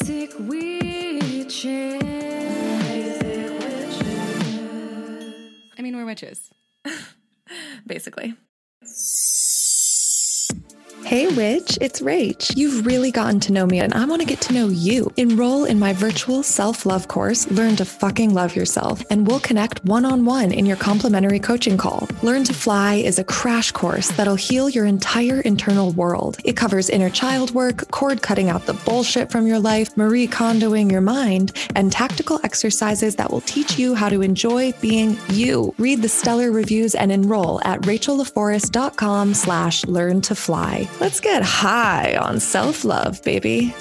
Basic witches. Basic witches. I mean, we're witches. Basically. Hey, witch, it's Rach. You've really gotten to know me, and I want to get to know you. Enroll in my virtual self love course, Learn to Fucking Love Yourself, and we'll connect one on one in your complimentary coaching call. Learn to Fly is a crash course that'll heal your entire internal world. It covers inner child work, cord cutting out the bullshit from your life, Marie Kondoing your mind, and tactical exercises that will teach you how to enjoy being you. Read the stellar reviews and enroll at rachelleforest.com slash learn to fly. Let's get high on self-love, baby.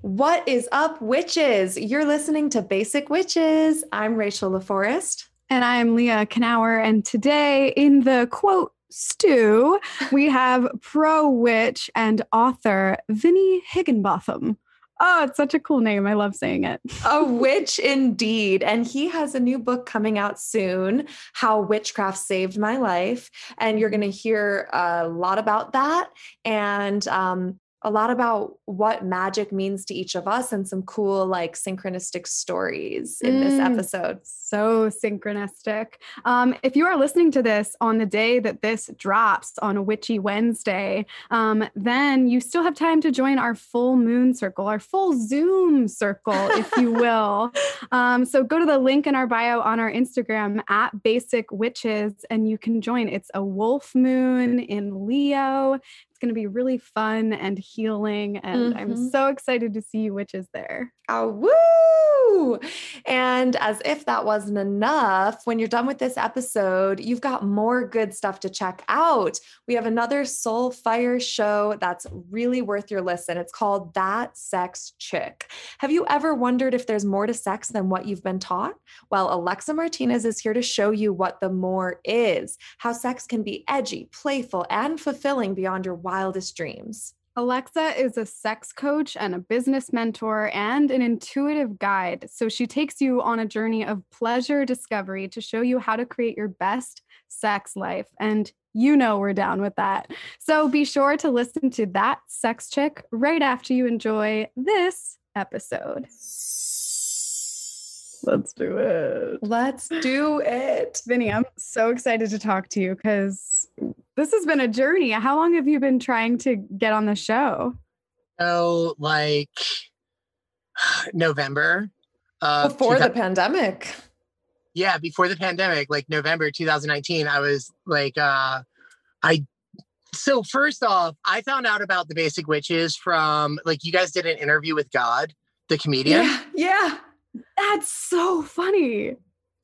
What is up, witches? You're listening to Basic Witches. I'm Rachel LaForest. And I'm Leah Knauer. And today, in the quote stew, we have pro witch and author Vinnie Higginbotham. Oh, it's such a cool name. I love saying it. a witch indeed. And he has a new book coming out soon How Witchcraft Saved My Life. And you're going to hear a lot about that. And um, a lot about what magic means to each of us and some cool like synchronistic stories in this Mm. episode. So synchronistic. Um, if you are listening to this on the day that this drops on a Witchy Wednesday, um, then you still have time to join our full moon circle, our full Zoom circle, if you will. Um, so go to the link in our bio on our Instagram at Basic Witches, and you can join. It's a wolf moon in Leo. It's going to be really fun and healing, and I'm Mhm. so excited to see you witches there. Oh, woo! And as if that wasn't enough, when you're done with this episode, you've got more good stuff to check out. We have another Soul Fire show that's really worth your listen. It's called That Sex Chick. Have you ever wondered if there's more to sex than what you've been taught? Well, Alexa Martinez is here to show you what the more is, how sex can be edgy, playful, and fulfilling beyond your wildest dreams. Alexa is a sex coach and a business mentor and an intuitive guide. So she takes you on a journey of pleasure discovery to show you how to create your best sex life. And you know we're down with that. So be sure to listen to that sex chick right after you enjoy this episode. Let's do it. Let's do it. Vinny, I'm so excited to talk to you because this has been a journey. How long have you been trying to get on the show? Oh, like November. of Before the pandemic. yeah, before the pandemic, like November 2019, I was like, uh, I. So first off, I found out about the Basic Witches from like you guys did an interview with God, the comedian, Yeah, yeah. That's so funny.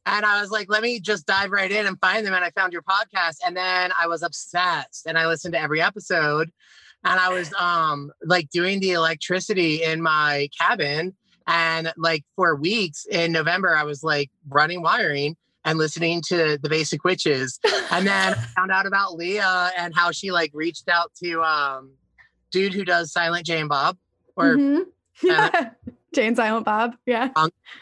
and I was like, let me just dive right in and find them. And I found your podcast, and then I was obsessed, and I listened to every episode, and I was um like doing the electricity in my cabin, and like for weeks in November, I was like running wiring and listening to the Basic Witches, and then I found out about Leah and how she like reached out to um dude who does Silent Jane Bob or Mhm. uh, yeah. Jay and Silent Bob. Yeah.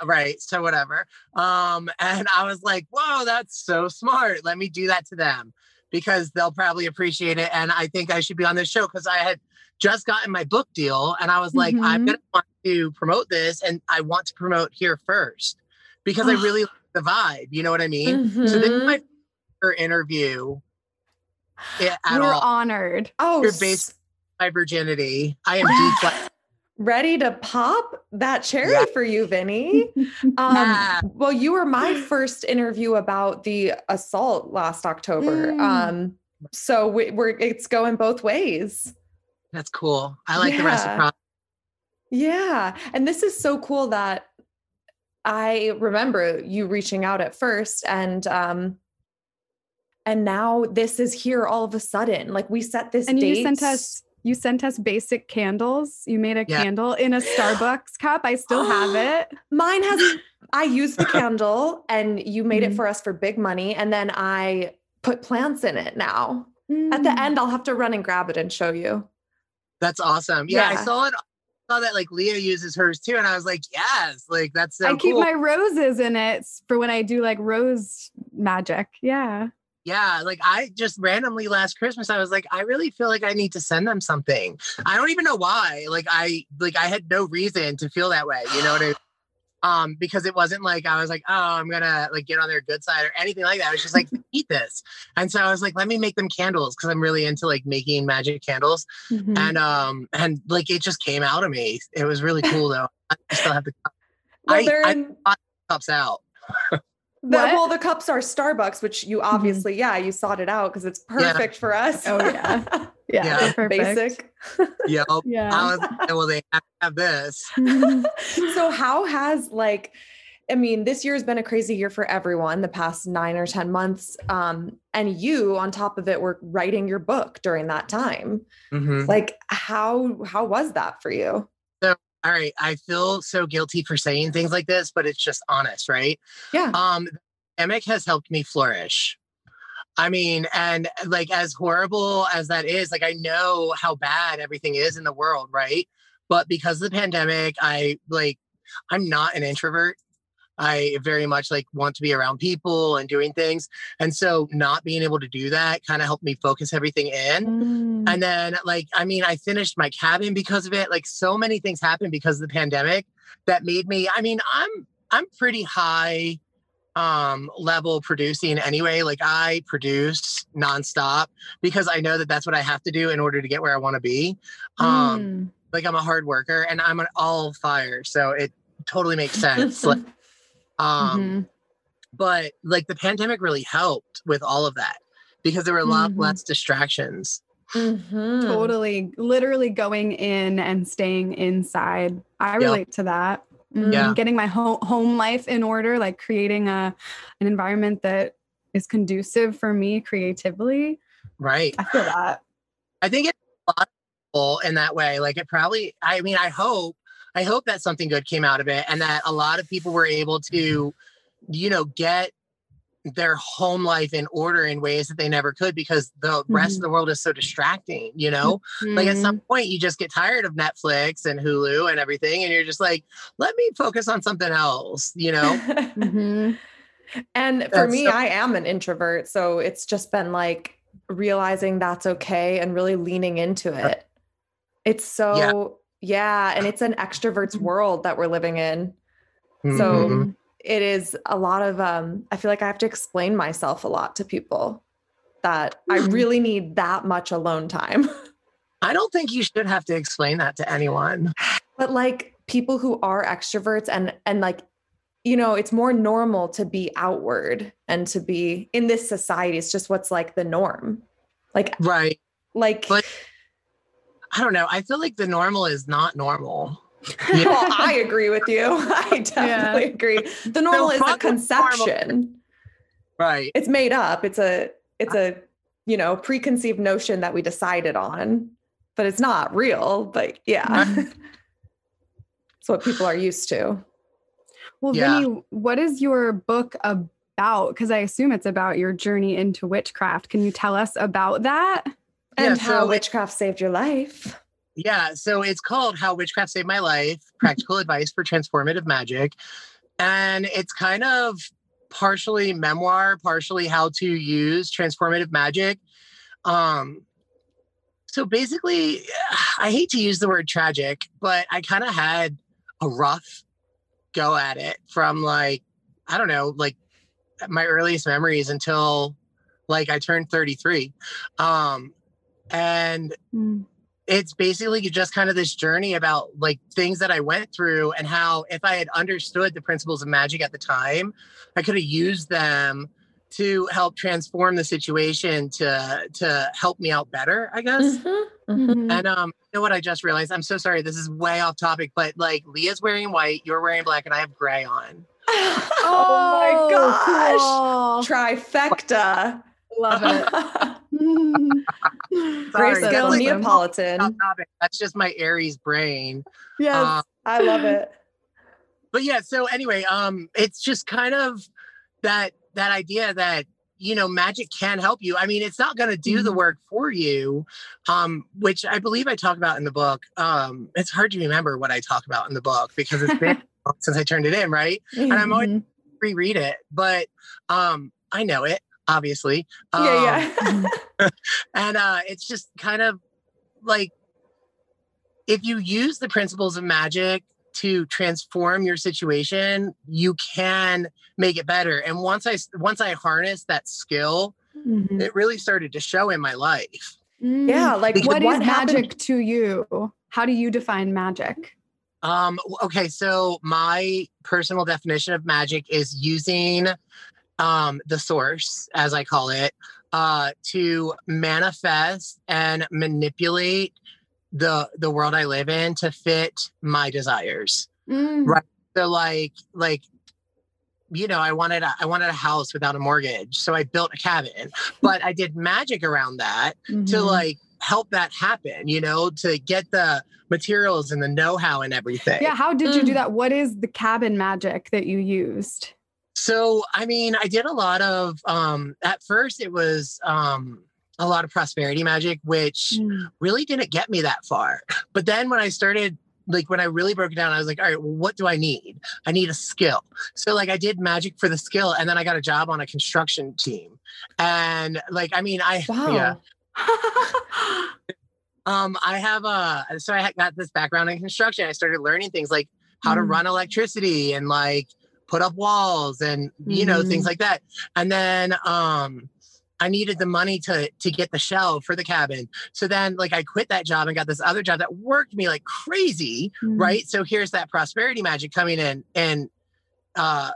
right so whatever um and i was like whoa that's so smart let me do that to them because they'll probably appreciate it and i think i should be on this show because i had just gotten my book deal and i was like i'm Mhm. gonna want to promote this and i want to promote here first because i really like the vibe you know what i mean so this is my first interview at We're all honored. oh, You're based- my virginity i am deep ready to pop that cherry Yeah. for you, Vinny. Um, Yeah. Well, you were my first interview about the assault last October. Mm. Um, so we, we're it's going both ways. that's cool i like the Yeah. reciprocity Yeah. And this is so cool that I remember you reaching out at first and um and now this is here all of a sudden. Like we set this And date. you sent us you sent us basic candles. You made a Yeah. candle in a Starbucks cup. I still have it. Mine has I used the candle and you made it Mhm. for us for big money and then I put plants in it now. At the Mm. end I'll have to run and grab it and show you. That's awesome. Yeah, Yeah. I saw it. I saw that like Leah uses hers too, and I was like, yes, like that's so I keep cool. my roses in it for when I do like rose magic. Yeah. Yeah, like I just randomly last Christmas, I was like, I really feel like I need to send them something. I don't even know why. Like I like I had no reason to feel that way. You know what I mean? Um, because it wasn't like I was like, oh, I'm gonna like get on their good side or anything like that. I was just like, eat this. And so I was like, let me make them candles because I'm really into like making magic candles. Mhm. And um, and like it just came out of me. It was really cool though. I still have the Well, I- they're I- cups out. the, well, the cups are Starbucks, which you obviously, yeah, you sought it out because it's perfect for us. Oh, yeah. yeah, Yeah. Basic. Yep. Yeah. I was well, they have have this. so how has like i mean this year has been a crazy year for everyone the past nine or ten months um, and you on top of it were writing your book during that time Mhm. like how how was that for you all right i feel so guilty for saying things like this but it's just honest right? Yeah. Um Emic has helped me flourish. I mean and like as horrible as that is like i know how bad everything is in the world right? But because of the pandemic i like i'm not an introvert i very much like want to be around people and doing things and so not being able to do that kind of helped me focus everything in Mm. and then like i mean i finished my cabin because of it like so many things happened because of the pandemic that made me i mean i'm i'm pretty high um level producing anyway like i produce nonstop because i know that that's what i have to do in order to get where i want to be um Mm. like i'm a hard worker and i'm an all fire so it totally makes sense like um Mhm. but like the pandemic really helped with all of that because there were a lot Mhm. less distractions Mhm. Totally, literally going in and staying inside. I Yep. relate to that. Mhm. Yeah. Getting my home home life in order, like creating a an environment that is conducive for me creatively. right I feel that. I think it's a lot of people in that way. Like it probably, I mean, I hope, I hope that something good came out of it and that a lot of people were able to, mm-hmm. you know, get their home life in order in ways that they never could because the rest of mm-hmm. the world is so distracting, you know? Like at some mm-hmm. point you just get tired of Netflix and Hulu and everything and you're just like, let me focus on something else, you know? Mhm. and for That's me so- i am an introvert so it's just been like realizing that's okay and really leaning into it it's so yeah, and it's an extrovert's world that we're living in So- Mhm. it is a lot of um i feel like i have to explain myself a lot to people that i Hmm. really need that much alone time I don't think you should have to explain that to anyone. but like people who are extroverts and and like you know it's more normal to be outward and to be in this society it's just what's like the norm like Right. like But- I don't know. I feel like the normal is not normal. well i agree with you i definitely agree the normal is a fuck what's normal. conception Right. it's made up it's a it's a you know preconceived notion that we decided on but it's not real but yeah it's what people are used to Well, Yeah. Vinny, what is your book about? Because I assume it's about your journey into witchcraft. Can you tell us about that? Yeah, and how so it- witchcraft saved your life Yeah, so it's called How Witchcraft Saved My Life Practical Advice for Transformative Magic. And it's kind of partially memoir, partially how to use transformative magic. Um, so basically, I hate to use the word tragic, but I kind of had a rough go at it from like, I don't know, like my earliest memories until like I turned 33. Um, and Mm. it's basically just kind of this journey about like things that I went through and how if I had understood the principles of magic at the time, I could have used them to help transform the situation to to help me out better, I guess. Mhm, mhm. Mhm. And um, you know what I just realized? I'm so sorry. This is way off topic, but like Leah's wearing white, you're wearing black, and I have gray on. oh my gosh cool. trifecta Love it. Sorry, grayscale that's like neapolitan That's just my Aries brain. yes Uh, i love it but yeah so anyway um it's just kind of that that idea that you know magic can help you i mean it's not going to do the Mhm. work for you um which i believe i talk about in the book um it's hard to remember what i talk about in the book because it's been since i turned it in right and i'm always Mhm. reread it but um i know it obviously. yeah, Um, yeah. and uh, it's just kind of like if you use the principles of magic to transform your situation, you can make it better. And once I once I harnessed that skill, Mhm. it really started to show in my life. Mm. yeah, like What what, is happened- magic to you? How do you define magic? Um, okay, so my personal definition of magic is using um, the source, as I call it, uh, to manifest and manipulate the the world I live in to fit my desires. Mm. Right. So like like you know, I wanted a, I wanted a house without a mortgage, so I built a cabin. But I did magic around that to Mhm. like help that happen. You know, to get the materials and the know-how and everything. Yeah, how did you do Mm. that? What is the cabin magic that you used? So, I mean, I did a lot of um at first it was um a lot of prosperity magic which Mm. really didn't get me that far. But then when I started like when I really broke it down, I was like, all right, well, what do I need? I need a skill. So like I did magic for the skill and then I got a job on a construction team. And like I mean, I Wow. yeah. Um, I have a so I got this background in construction. I started learning things like how to Mm. run electricity and like put up walls and you know things Mhm. like that. And then um I needed the money to to get the shell for the cabin. So then like I quit that job and got this other job that worked me like crazy, Mm. right? So here's that prosperity magic coming in and uh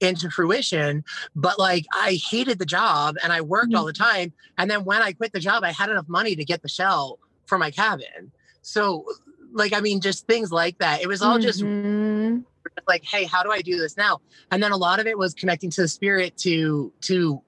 into fruition but like i hated the job and i worked all the time and then when i quit the job i had enough money to get the shell for my cabin so like i mean just things like that it was all just Mhm. Like hey how do i do this now and then a lot of it was connecting to the spirit to to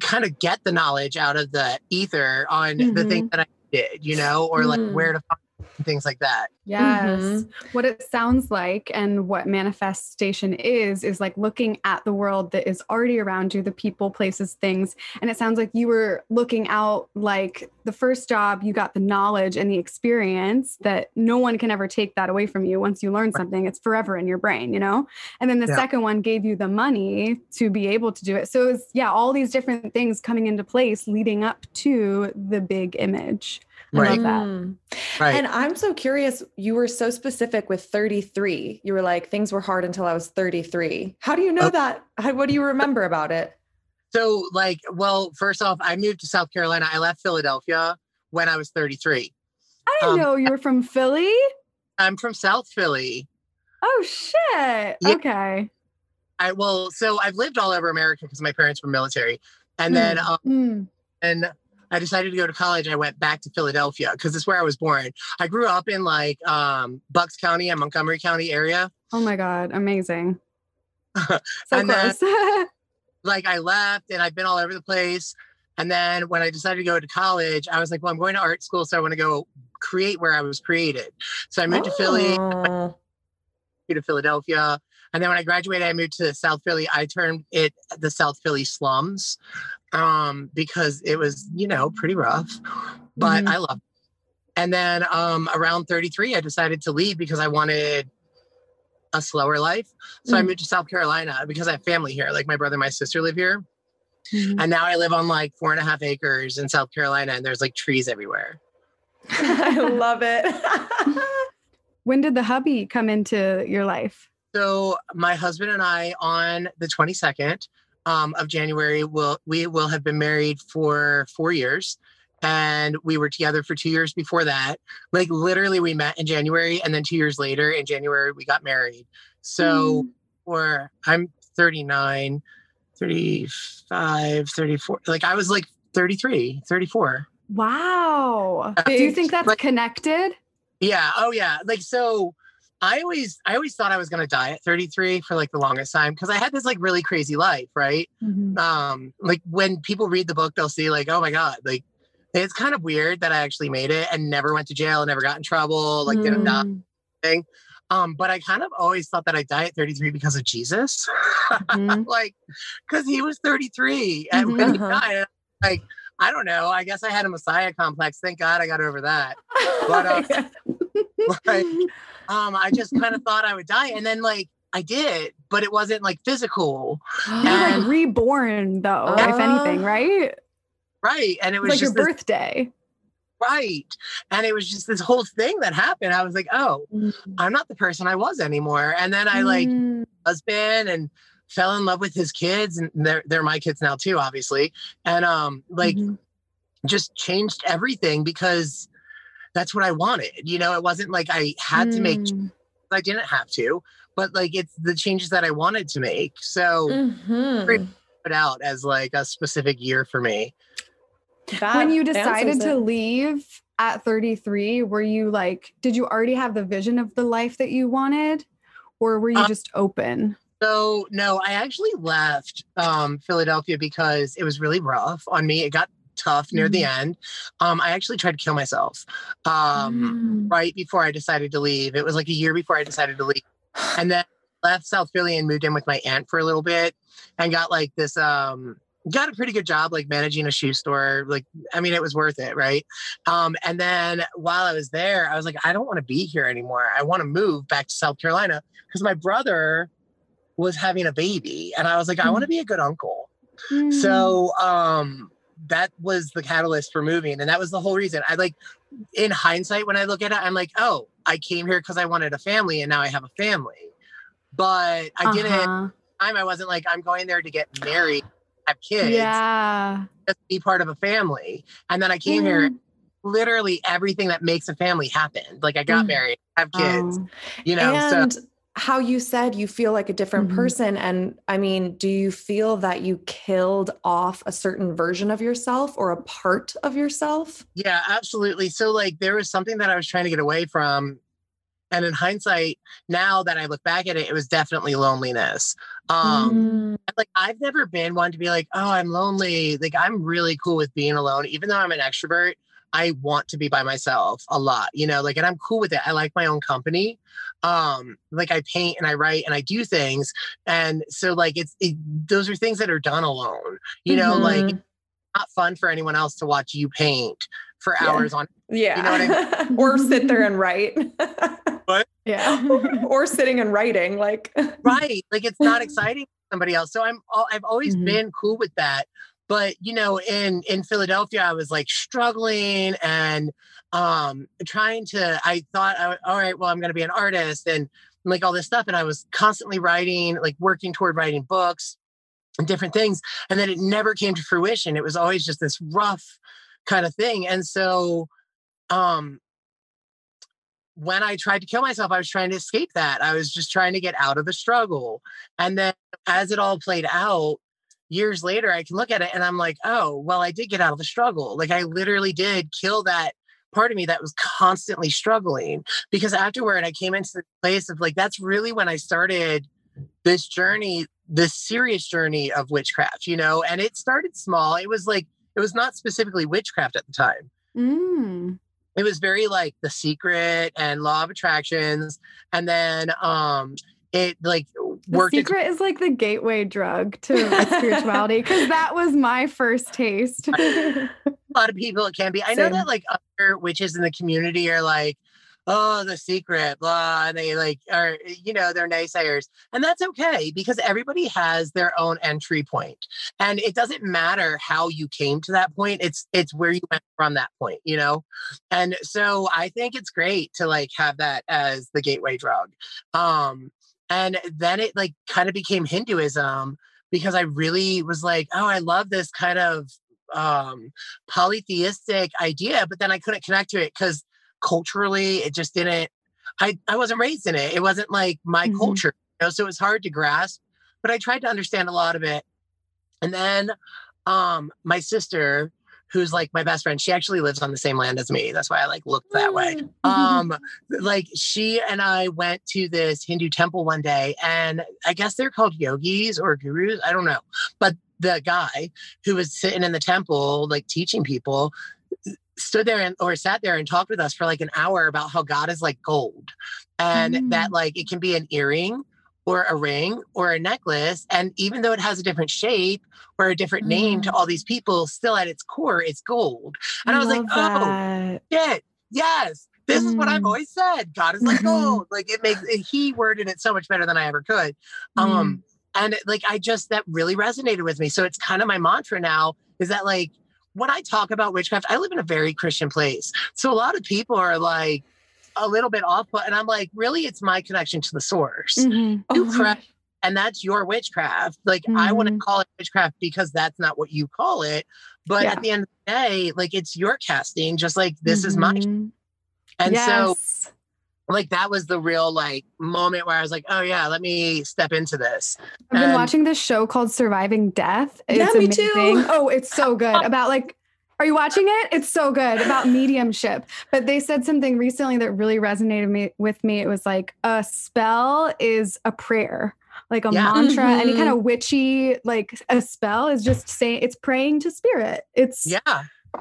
kind of get the knowledge out of the ether on the Mhm. things that i did you know or like Mm. where to find things like that Yes. Mhm. What it sounds like and what manifestation is, is like looking at the world that is already around you, the people, places, things. And it sounds like you were looking out like the first job, you got the knowledge and the experience that no one can ever take that away from you. Once you learn something, it's forever in your brain, you know? And then the Yeah. second one gave you the money to be able to do it. So it's, yeah, all these different things coming into place leading up to the big image. I love Right. that. Mm. right And I'm so curious, you were so specific with 33. You were like, things were hard until I was 33. How do you know Oh. that? How, what do you remember about it? So, like, well, first off, I moved to South Carolina. I left Philadelphia when I was 33. I didn't Um, know you were from Philly. I'm from South Philly. Oh shit. Yeah. Okay. I well, so I've lived all over America because my parents were military, and then um, Mm. and I decided to go to college. I went back to Philadelphia because it's where I was born. I grew up in like um, Bucks County and Montgomery County area. Oh my god, amazing. So And then- close. Like I left, and I've been all over the place. And then when I decided to go to college, I was like, well, I'm going to art school, so I want to go create where I was created. So I moved to Philly. Oh. to Philadelphia. And then when I graduated, I moved to South Philly. I termed it the South Philly slums um, because it was, you know, pretty rough, but Mhm. I loved it. And then um, around 33, I decided to leave because I wanted a slower life. So I Mm. moved to South Carolina because I have family here. Like my brother and my sister live here. Mhm. And now I live on like four and a half acres in South Carolina and there's like trees everywhere. I love it. When did the hubby come into your life? So my husband and I on the 22nd um, of January will we will have been married for four years. And we were together for two years before that. Like literally we met in January and then two years later in January we got married. So for I'm 39, 35, 34. Like I was like 33, 34. Wow. Do you think that's like- connected? Yeah. Oh yeah. Like so I always I always thought I was gonna die at 33 for like the longest time because I had this like really crazy life, right? Mhm. Um, like when people read the book, they'll see like, oh my God, like it's kind of weird that I actually made it and never went to jail, and never got in trouble, like didn't die. Mm. Um, but I kind of always thought that I died at 33 because of Jesus. Mhm. like, because he was 33 and when he Mhm. died, like, I don't know. I guess I had a Messiah complex. Thank God I got over that. But, uh, like, um, I just kind of thought I would die. And then like I did, but it wasn't like physical. You're And- like reborn though, if Oh. anything, right? Right. And it was like your this, birthday. right. And it was just this whole thing that happened. I was like, oh, I'm not the person I was anymore. And then I like Mm. husband and fell in love with his kids and they're they're my kids now too, obviously. And um like Mhm. just changed everything because that's what I wanted. You know, it wasn't like I had to make Mm. I didn't have to, but like it's the changes that I wanted to make. So Mhm. put out as like a specific year for me. That when you decided to it. leave at 33 were you like did you already have the vision of the life that you wanted or were you Uh, just open So no, I actually left um, Philadelphia because it was really rough on me. It got tough near the end. Um, I actually tried to kill myself um, Mm. right before I decided to leave. It was like a year before I decided to leave, and then left South Philly and moved in with my aunt for a little bit, and got like this. Um, got a pretty good job like managing a shoe store like i mean it was worth it right um and then while i was there i was like i don't want to be here anymore i want to move back to south carolina because my brother was having a baby and i was like i want to be a good uncle Mm. so um that was the catalyst for moving and that was the whole reason i like in hindsight when i look at it i'm like oh i came here because i wanted a family and now i have a family but i didn't Uh-huh. time i wasn't like i'm going there to get married have kids yeah just be part of a family and then i came here Mm. literally everything that makes a family happened like i got Mm. married have kids Oh. you know so and how you said you feel like a different Mhm. person and i mean do you feel that you killed off a certain version of yourself or a part of yourself Yeah, absolutely. So like there was something that I was trying to get away from. And in hindsight, now that I look back at it, it was definitely loneliness. Um Mm. like I've never been one to be like, oh, I'm lonely. Like I'm really cool with being alone. Even though I'm an extrovert, I want to be by myself a lot, you know, like and I'm cool with it. I like my own company. Um, like I paint and I write and I do things. And so like it's it, those are things that are done alone, you know, like Mhm. not fun for anyone else to watch you paint for Yeah. hours on yeah know what or sit there and write What? yeah or sitting and writing like right like it's not exciting for somebody else so i'm i've always Mhm. been cool with that but you know in in philadelphia i was like struggling and um trying to i thought all right well i'm going to be an artist and like all this stuff and i was constantly writing like working toward writing books and different things and then it never came to fruition it was always just this rough kind of thing and so um when I tried to kill myself, I was trying to escape that. I was just trying to get out of the struggle. And then as it all played out, years later, I can look at it and I'm like, oh, well, I did get out of the struggle. Like I literally did kill that part of me that was constantly struggling. Because afterward, I came into the place of like, that's really when I started this journey, this serious journey of witchcraft, you know, and it started small. It was like, it was not specifically witchcraft at the time Mm. it was very like the secret and law of attractions and then um it like The worked its- secret is like the gateway drug to spirituality because that was my first taste. a lot of people it can be i know that like other witches in the community are like oh the secret blah and they like are you know they're naysayers and that's okay because everybody has their own entry point and it doesn't matter how you came to that point it's it's where you went from that point you know? And so i think it's great to like have that as the gateway drug um and then it like kind of became hinduism because i really was like oh i love this kind of um polytheistic idea but then i couldn't connect to it because culturally it just didn't i i wasn't raised in it it wasn't like my Mhm. culture you know so it was hard to grasp but i tried to understand a lot of it and then um my sister who's like my best friend she actually lives on the same land as me that's why i like looked that way. Um like she and i went to this hindu temple one day and i guess they're called yogis or gurus i don't know but the guy who was sitting in the temple like teaching people stood there and or sat there and talked with us for like an hour about how god is like gold and that like it can be an earring or a ring or a necklace and even though it has a different shape or a different name to all these people still at its core it's gold and i, was like oh that. shit. Yes. This is what I've Mm. always said. God is like Mhm. gold. Like it makes he worded it so much better than I ever could. Um, and it- like I just that really resonated with me. So it's kind of my mantra now is that like when I talk about witchcraft, I live in a very Christian place. So a lot of people are like a little bit off, but and I'm like, really, it's my connection to the source. Mhm. You Oh, craft, and that's your witchcraft. Like I want to call it witchcraft because that's not what you call it. But Yeah. at the end of the day, like it's your casting, just like this is mine. Mhm. And so like that was the real like moment where I was like, oh yeah, let me step into this. I've been watching this show called Surviving Death. Yeah, me amazing. too. Oh, it's so good. About like, are you watching it? It's so good about mediumship. But they said something recently that really resonated me with me. It was like a spell is a prayer, like a Yeah. mantra, any Mhm. kind of witchy, like a spell is just saying it's praying to spirit. It's Yeah.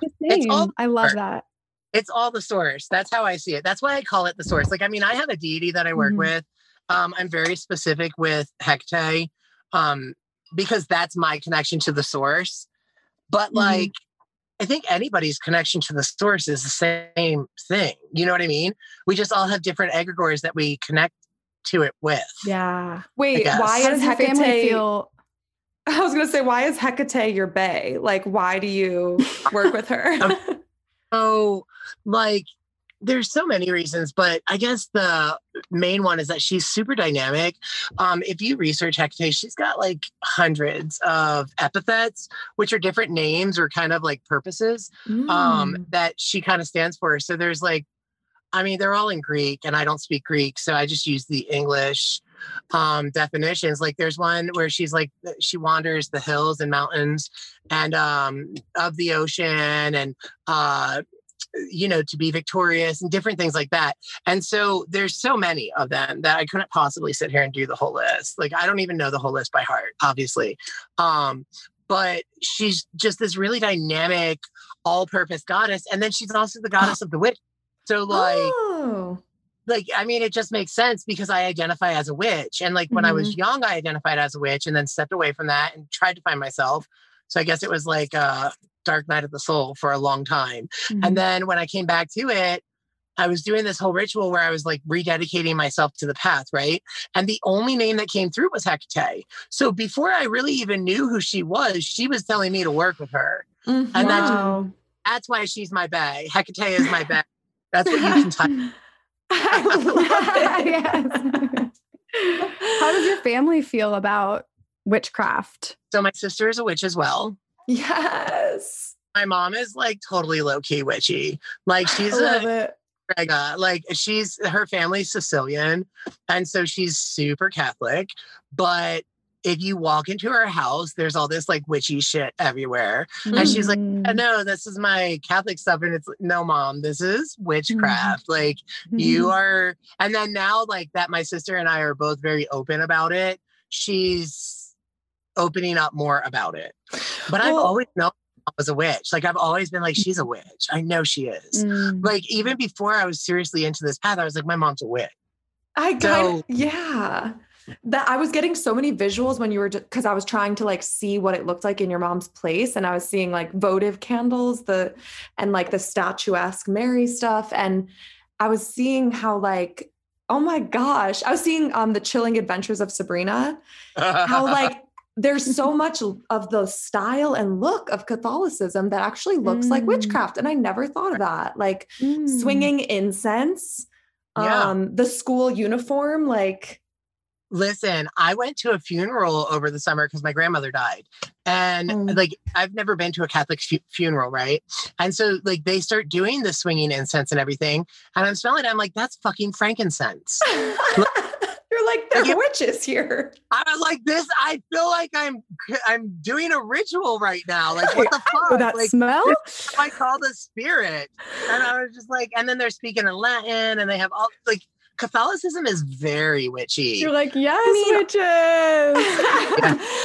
the It's all I love that. It's all the source. That's how I see it. That's why I call it the source. Like, I mean, I have a deity that I work Mhm. with. Um, I'm very specific with Hecate um, because that's my connection to the source. But Mhm. like, I think anybody's connection to the source is the same thing. You know what I mean? We just all have different egregores that we connect to it with. Yeah. Wait, why How is does Hecate? feel? I was gonna say, why is Hecate your bay? Like, why do you work with her? So, oh, like, there's so many reasons, but I guess the main one is that she's super dynamic. Um, if you research Hecate, she's got like hundreds of epithets, which are different names or kind of like purposes Mm. um, that she kind of stands for. So there's like, I mean, they're all in Greek, and I don't speak Greek, so I just use the English um, definitions. Like, there's one where she's like, she wanders the hills and mountains and um, of the ocean, and uh, you know, to be victorious and different things like that. And so there's so many of them that I couldn't possibly sit here and do the whole list. Like, I don't even know the whole list by heart, obviously. Um, but she's just this really dynamic, all-purpose goddess, and then she's also the goddess of the witch. So, like, oh. like I mean, it just makes sense because I identify as a witch, and like when I was young, I identified as a witch, and then stepped away from that and tried to find myself. So I guess it was like a dark night of the soul for a long time. Mm-hmm. And then when I came back to it, I was doing this whole ritual where I was like rededicating myself to the path, right? And the only name that came through was Hecate. So before I really even knew who she was, she was telling me to work with her. Mhm. And that wow. That's why she's my bae. Hecate is my bae. That's what you can type. I love it. yes. How does your family feel about witchcraft? So my sister is a witch as well. Yes. My mom is like totally low key witchy. Like she's I love a it. Strega. Like she's her family's Sicilian, and so she's super Catholic. But if you walk into her house, there's all this like witchy shit everywhere. And she's like, Mm. "Uh, no, this is my Catholic stuff. And it's like, no, mom, this is witchcraft. Like Mm-hmm. you are. And then now, like that, my sister and I are both very open about it. She's opening up more about it. But I've always known I was a witch. Like I've always been like, she's a witch. I know she is. Mm. Like even before I was seriously into this path, I was like, my mom's a witch. I kind So- of, yeah. That I was getting so many visuals when you were because I was trying to like see what it looked like in your mom's place, and I was seeing like votive candles, the and like the statuesque Mary stuff, and I was seeing how like oh my gosh, I was seeing um the chilling adventures of Sabrina, how like there's so much of the style and look of Catholicism that actually looks like Mm. witchcraft, and I never thought of that, like Mm. swinging incense Yeah. um the school uniform like Listen, I went to a funeral over the summer because my grandmother died. And Mm. like, I've never been to a Catholic fu- funeral, right? And so, like, they start doing the swinging incense and everything. And I'm smelling it. I'm like, that's fucking frankincense. you're like there Yeah. witches here I was like, this, I feel like I'm I'm doing a ritual right now. Like, what the fuck? With that like, smell? I call the spirit. And I was just like, and then they're speaking in Latin and they have all like Catholicism is very witchy. You're like, yes, mean- witches.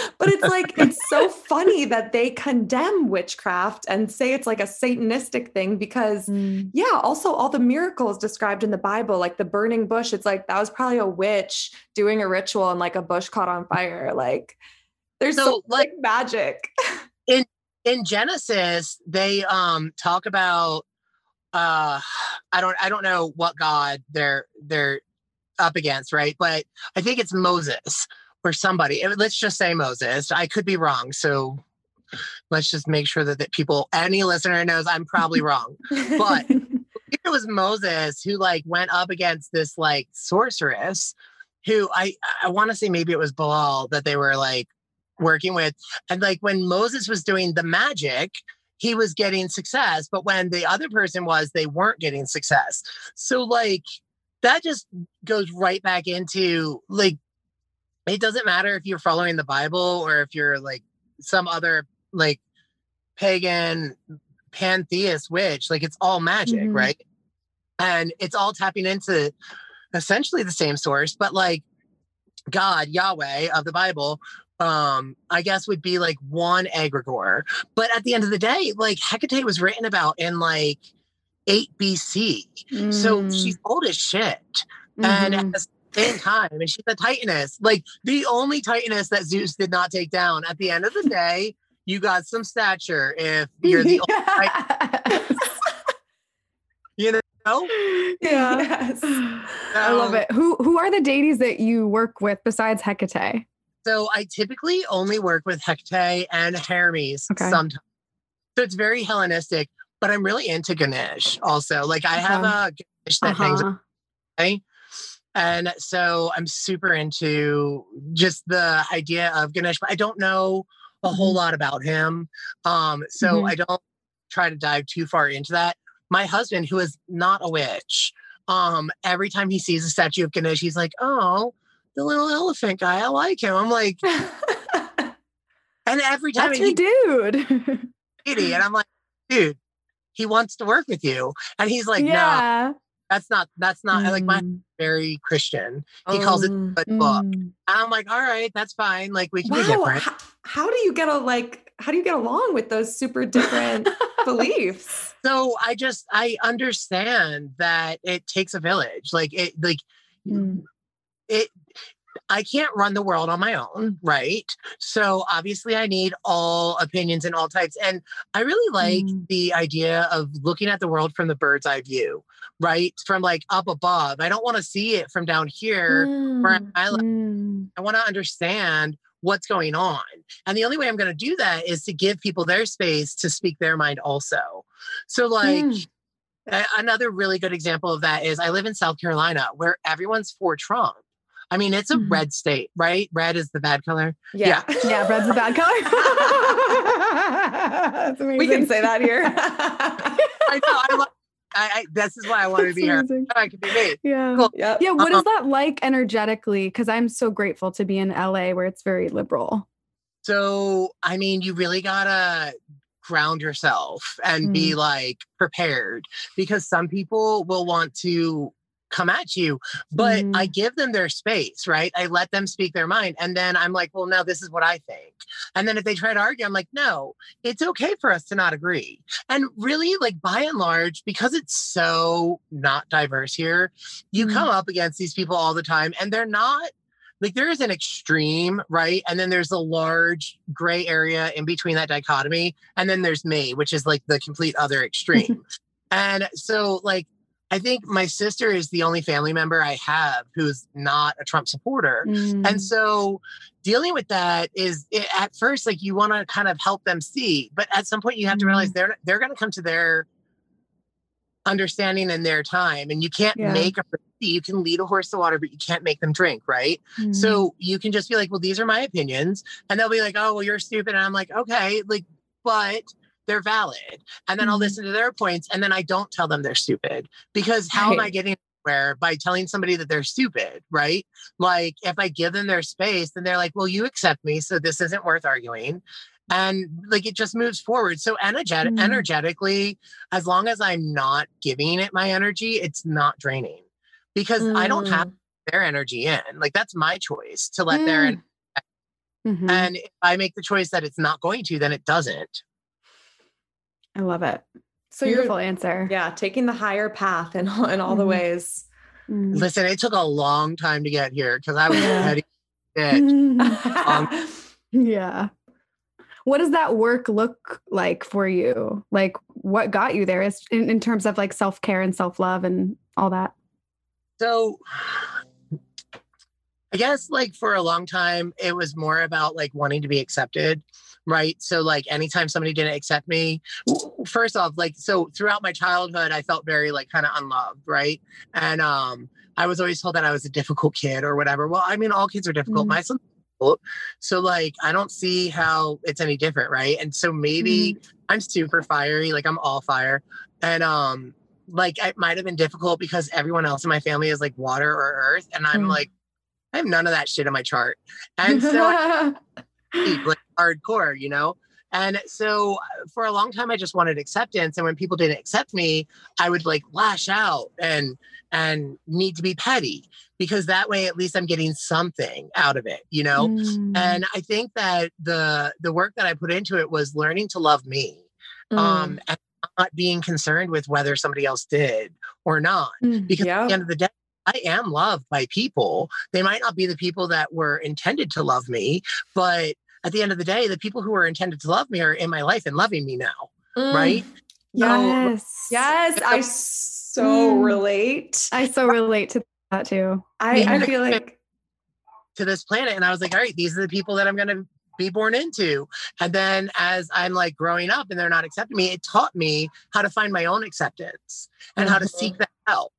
but it's like it's so funny that they condemn witchcraft and say it's like a satanistic thing because Mm. yeah also all the miracles described in the bible like the burning bush it's like that was probably a witch doing a ritual and like a bush caught on fire like there's so, So, like magic in Genesis, they um talk about uh I don't I don't know what god they're they're up against, right? But I think it's Moses or somebody. Let's just say Moses. I could be wrong, so let's just make sure that, that people any listener knows I'm probably wrong. But if it was Moses who like went up against this like sorceress who I I want to say maybe it was Baal that they were like working with and like when Moses was doing the magic he was getting success but when the other person was they weren't getting success so like that just goes right back into like it doesn't matter if you're following the bible or if you're like some other like pagan pantheist witch like it's all magic Mhm. right and it's all tapping into essentially the same source but like god yahweh of the bible um i guess would be like one egregore but at the end of the day like hecate was written about in like 8 bc so Mm, she's old as shit and mhm. at the same time, and she's a titaness, like the only titaness that Zeus did not take down. At the end of the day, you got some stature if you're the Yes. you know. Yeah. Yes. I love it. Who who are the deities that you work with besides Hecate? So I typically only work with Hecate and Hermes Okay. sometimes. So it's very Hellenistic, but I'm really into Ganesh also. Like I have Okay. a Ganesh that hangs Uh-huh. away. And so I'm super into just the idea of Ganesh, but I don't know a whole Mhm. lot about him. Um, so Mhm. I don't try to dive too far into that. My husband, who is not a witch, um, every time he sees a statue of Ganesh, he's like, Oh, the little elephant guy, I like him. I'm like, and every time That's he your dude. and I'm like, dude, he wants to work with you. And he's like, no, that's not, that's not like my Mm, very Christian. He calls it Um, a book. mm. And I'm like, all right, that's fine. Like we can be different. How, how do you get a like? How do you get along with those super different beliefs? So I just I understand that it takes a village. Like it like Mm. it I can't run the world on my own, right? So obviously I need all opinions and all types. And I really like Mm. the idea of looking at the world from the bird's eye view, right? From like up above. I don't want to see it from down here where Mm. I Mm. I want to understand what's going on. And the only way I'm going to do that is to give people their space to speak their mind also. So, like, Mm. another really good example of that is I live in South Carolina where everyone's for Trump. I mean, it's a Mhm. red state, right? Red is the bad color. Yeah. Yeah, red's a bad color. That's we can say that here. I know. I, love, I, I this is why I want to be here. That's. I can be me. Yeah. Cool. yep. Yeah, what is Uh-uh. that like energetically? Because I'm so grateful to be in LA where it's very liberal. So, I mean, you really gotta ground yourself and be like prepared because some people will want to come at you, but I give them their space, right? I let them speak their mind. And then I'm like, well, no, this is what I think. And then if they try to argue, I'm like, no, it's okay for us to not agree. And really, like by and large, because it's so not diverse here, you Mm. come up against these people all the time and they're not like there is an extreme, right? And then there's a large gray area in between that dichotomy. And then there's me, which is like the complete other extreme. and so, like, I think my sister is the only family member I have who's not a Trump supporter. Mm. And so dealing with that is it, at first like you want to kind of help them see, but at some point you have to realize they're they're going to come to their understanding in their time and you can't Yeah. make a you can lead a horse to water but you can't make them drink, right? Mm. So you can just be like, well, these are my opinions. And they'll be like, oh, well, you're stupid. And I'm like, okay, like, but they're valid. And then I'll Mhm. listen to their points. And then I don't tell them they're stupid because how am I getting anywhere by telling somebody that they're stupid, right? Like if I give them their space, then they're like, well, you accept me. So this isn't worth arguing. And like it just moves forward. So energetic, Mm. energetically, as long as I'm not giving it my energy, it's not draining because I don't have Mm. their energy in. Like that's my choice to let their Mm. Mhm. and if I make the choice that it's not going to, then it doesn't. I love it. So Beautiful you're answer. yeah, taking the higher path in all, in all the Mhm. ways. Mm. Listen, it took a long time to get here because I was Yeah. petty. shit. yeah. What does that work look like for you? Like what got you there is in, in terms of like self-care and self-love and all that So I guess like for a long time, it was more about like wanting to be accepted. Right. So like anytime somebody didn't accept me, first off, like so throughout my childhood, I felt very like kind of unloved. Right. And um I was always told that I was a difficult kid or whatever. Well, I mean, all kids are difficult. Mm. My son. So like I don't see how it's any different, right? And so maybe I'm super fiery, like I'm all fire. And um like it might have been difficult because everyone else in my family is like water or earth. And I'm Mm. like, I have none of that shit in my chart. And so I like hardcore, you know? And so for a long time I just wanted acceptance. And when people didn't accept me, I would like lash out and and need to be petty because that way at least I'm getting something out of it, you know? Mm. And I think that the the work that I put into it was learning to love me. Mm. Um and not being concerned with whether somebody else did or not. Mm. Because at Yeah. the end of the day, I am loved by people. They might not be the people that were intended to love me, but at the end of the day, the people who are intended to love me are in my life and loving me now. Mm. Right. yes Yes, I so Mm. relate. i so relate to that too I, I Yeah. feel like to this planet. And I was like, all right, these are the people that I'm going to be born into. And then as I'm like growing up and they're not accepting me, it taught me how to find my own acceptance and how to seek that out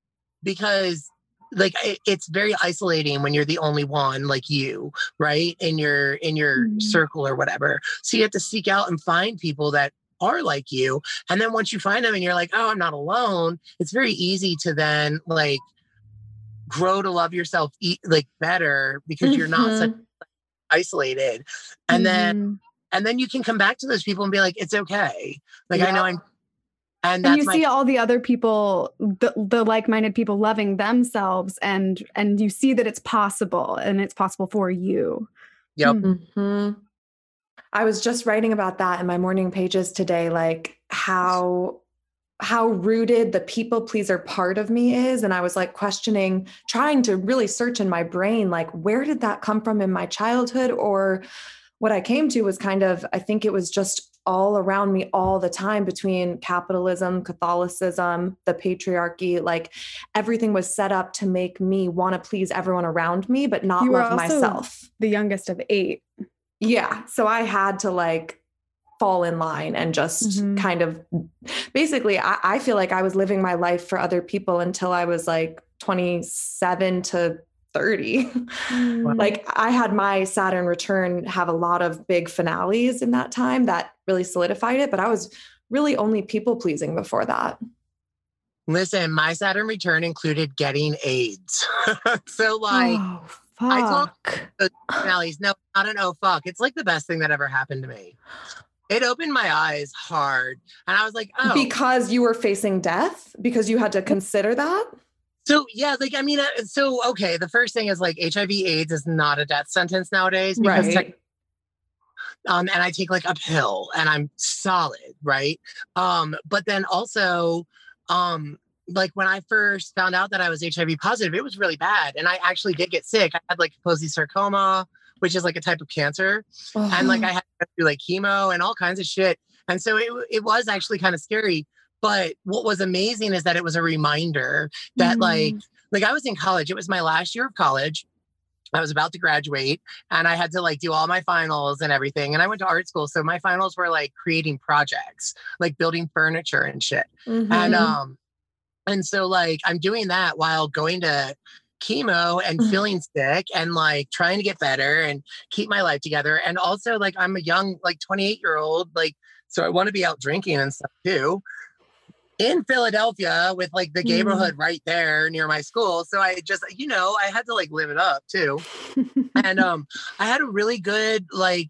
because like it, it's very isolating when you're the only one like you right in your in your Mhm. circle or whatever so you have to seek out and find people that are like you and then once you find them and you're like oh i'm not alone it's very easy to then like grow to love yourself e- like better because you're not such Mhm. isolated and then Mhm. and then you can come back to those people and be like it's okay like i know i'm and and you my see all the other people the, the like-minded people loving themselves and and you see that it's possible and it's possible for you Yep. Mm. Mhm. I was just writing about that in my morning pages today, like how how rooted the people pleaser part of me is and i was like questioning trying to really search in my brain like where did that come from in my childhood or what i came to was kind of i think it was just all around me all the time between capitalism catholicism the patriarchy like everything was set up to make me want to please everyone around me but not You love myself the youngest of eight yeah. So I had to like fall in line and just Mhm. kind of basically, I, I feel like I was living my life for other people until I was like 27 to 30. Mm. like I had my Saturn return have a lot of big finales in that time that really solidified it, but I was really only people pleasing before that. listen my saturn return included getting aids so like oh, I told- fuck. finales no not an oh fuck it's like the best thing that ever happened to me it opened my eyes hard and i was like oh Because you were facing death, because you had to consider that. So yeah, like I mean, uh, so okay. The first thing is like HIV/AIDS is not a death sentence nowadays because Right. tech- um, and I take like a pill and I'm solid, right? Um, but then also, um, like when I first found out that I was HIV positive, it was really bad, and I actually did get sick. I had like Kaposi sarcoma, which is like a type of cancer, and like I had to do like chemo and all kinds of shit. And so it it was actually kind of scary. But what was amazing is that it was a reminder that like Mm. like I was in college. It was my last year of college. I was about to graduate and I had to like do all my finals and everything. And I went to art school. So my finals were like creating projects, like building furniture and shit. And Mhm. um and so like I'm doing that while going to chemo and Mhm. feeling sick and like trying to get better and keep my life together. And also like I'm a young, like 28 year old, like so I want to be out drinking and stuff too. In Philadelphia with like the Mm. neighborhood right there near my school. So I just, you know, I had to like live it up too and um i had a really good like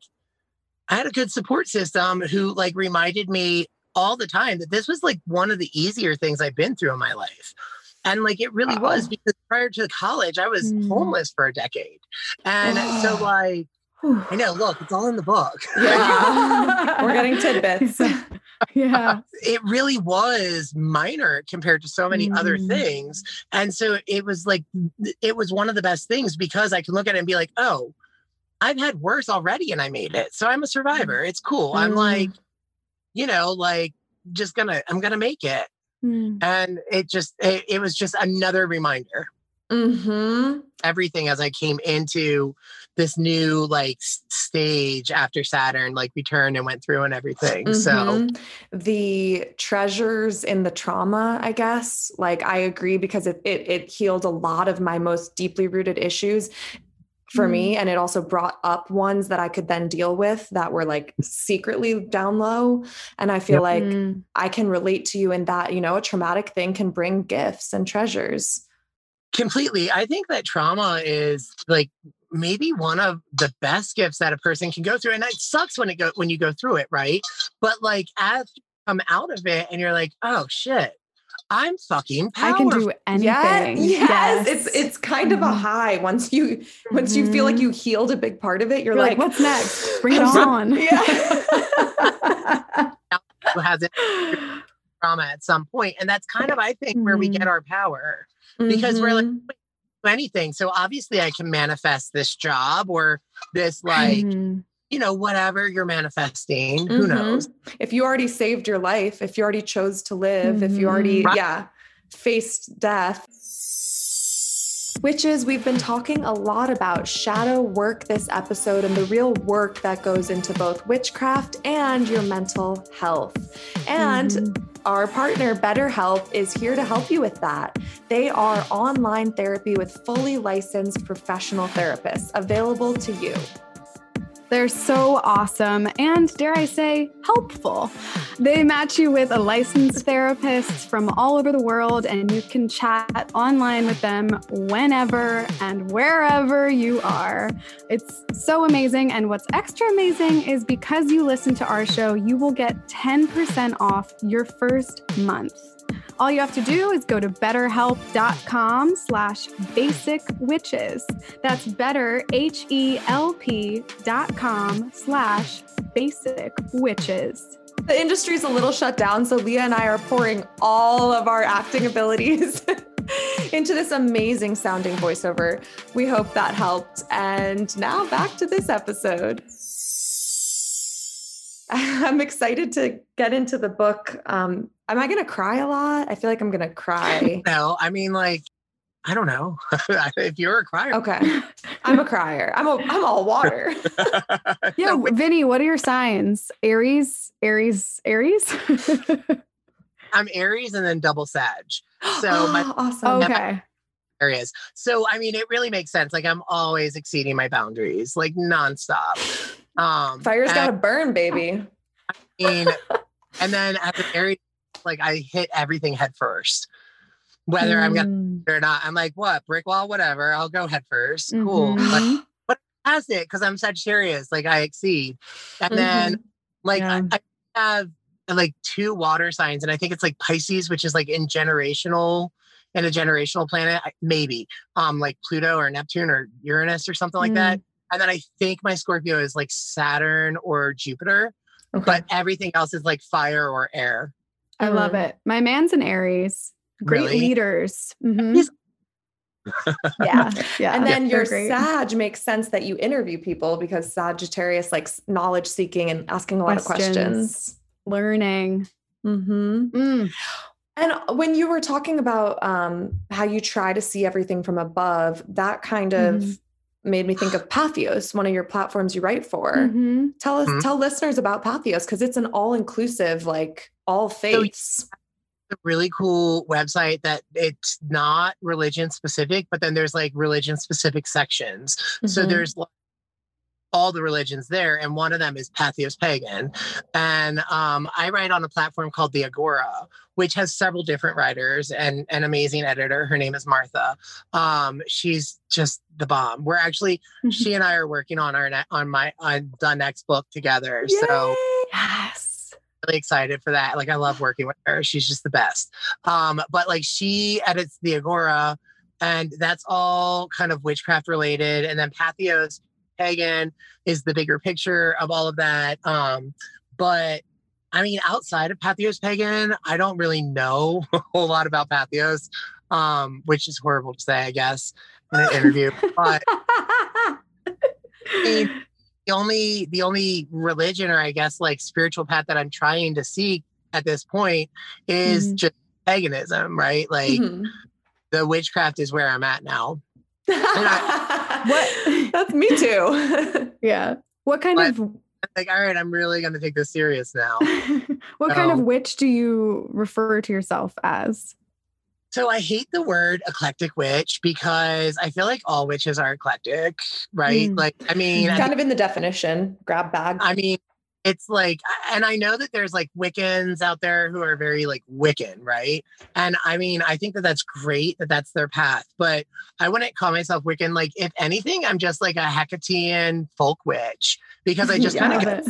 i had a good support system who like reminded me all the time that this was like one of the easier things i've been through in my life and like it really was because prior to college i was Mm. homeless for a decade and so like i know look it's all in the book Yeah. We're getting tidbits. yeah it really was minor compared to so many other Mm. things. And so it was like, it was one of the best things because I can look at it and be like, oh, I've had worse already and I made it. So I'm a survivor. It's cool. I'm Mm. like, you know, like just gonna I'm gonna make it. Mm. And it just it, it was just another reminder. Mm-hmm. Everything as I came into this new like stage after Saturn like returned and went through and everything. So Mhm. the treasures in the trauma, I guess, like I agree because it it, it healed a lot of my most deeply rooted issues for me and it also brought up ones that I could then deal with that were like secretly down low and I feel Yep. like Mm. I can relate to you in that, you know, a traumatic thing can bring gifts and treasures. Completely i think that trauma is like maybe one of the best gifts that a person can go through and it sucks when it go when you go through it right but like as you come out of it and you're like oh shit i'm fucking I can powerful. do anything. Yeah, yes, it's it's kind of a Mhm. high once you once you feel like Mhm. you healed a big part of it. You're, You're like, like, what's next? Bring it on. Yeah. who has it trauma at some point and that's kind of i think where we get our power Because we're like- Mhm. anything so obviously i can manifest this job or this like Mhm. you know whatever you're manifesting who knows if you already saved your life, if you already chose to live, if you already. Right. yeah, faced death. Witches, we've been talking a lot about shadow work this episode and the real work that goes into both witchcraft and your mental health. And. Our partner, BetterHelp, is here to help you with that. They are online therapy with fully licensed professional therapists available to you. They're so awesome and, dare I say, helpful. They match you with a licensed therapist from all over the world, and you can chat online with them whenever and wherever you are. It's so amazing. And what's extra amazing is because you listen to our show, you will get 10% off your first month. All you have to do is go to betterhelp.com slash basic witches. That's better, H E L P dot com slash basic witches. The industry's a little shut down, so Leah and I are pouring all of our acting abilities into this amazing sounding voiceover. We hope that helped. And now back to this episode. I'm excited to get into the book. Um, am I going to cry a lot? I feel like I'm going to cry. no i mean like i don't know if you're a crier Okay. I'm a crier. I'm a, I'm all water. Yeah, No, Vinny, what are your signs? Aries, Aries, Aries? i'm aries and then double sag So my- awesome. okay. Aries so i mean it really makes sense like i'm always exceeding my boundaries like nonstop um Fire's got to burn, baby. I mean, and then at the very like I hit everything head first. Whether I'm gonna Mm. or not, I'm like, what brick wall, whatever. I'll go head 1st Cool. Mhm. But has it because I'm Sagittarius, like I exceed. And then like Yeah. I, I have like two water signs, and I think it's like Pisces, which is like in generational in a generational planet, maybe um like Pluto or Neptune or Uranus or something like that. And then I think my Scorpio is like Saturn or Jupiter, Okay. but everything else is like fire or air. I love Mhm. it. My man's an Aries. Great Really? leaders. Mhm. He's- Yeah. Yeah. and then they're your great. Sag makes sense that you interview people because Sagittarius likes knowledge seeking and asking a lot of Questions. questions. learning. Mm-hmm. Mm. And when you were talking about um, how you try to see everything from above, that kind of Mhm. Made me think of Patheos, one of your platforms you write for. Mhm. Tell us, Mhm. tell listeners about Patheos because it's an all-inclusive, like all faiths. a really cool website that it's not religion specific, but then there's like religion specific sections. So Mhm. there's like, all the religions there, and one of them is Patheos Pagan. And um, I write on a platform called the Agora, which has several different writers and an amazing editor. Her name is Martha. Um, she's just the bomb. We're actually she and I are working on our on my on the next book together. So Yes. really excited for that. Like I love working with her. She's just the best. Um, but like she edits the Agora, and that's all kind of witchcraft related. And then Patheos Pagan is the bigger picture of all of that. Um, but I mean, outside of Patheos Pagan, I don't really know a whole lot about Patheos, um, which is horrible to say, I guess, in an interview. but mean, the only the only religion or I guess like spiritual path that I'm trying to seek at this point is Mhm. just paganism, right? Like Mhm. the witchcraft is where I'm at now. What- That's me too. Yeah. What kind But- of Like, all right, I'm really gonna take this serious now. what kind of witch do you refer to yourself as? So I hate the word eclectic witch because I feel like all witches are eclectic, right? Mm. Like, I mean, I kind of in the definition, grab bag. I mean, it's like, and I know that there's like Wiccans out there who are very like Wiccan, right? And I mean, I think that that's great that that's their path, but I wouldn't call myself Wiccan. Like, if anything, I'm just like a Hecatean folk witch because I just kind of get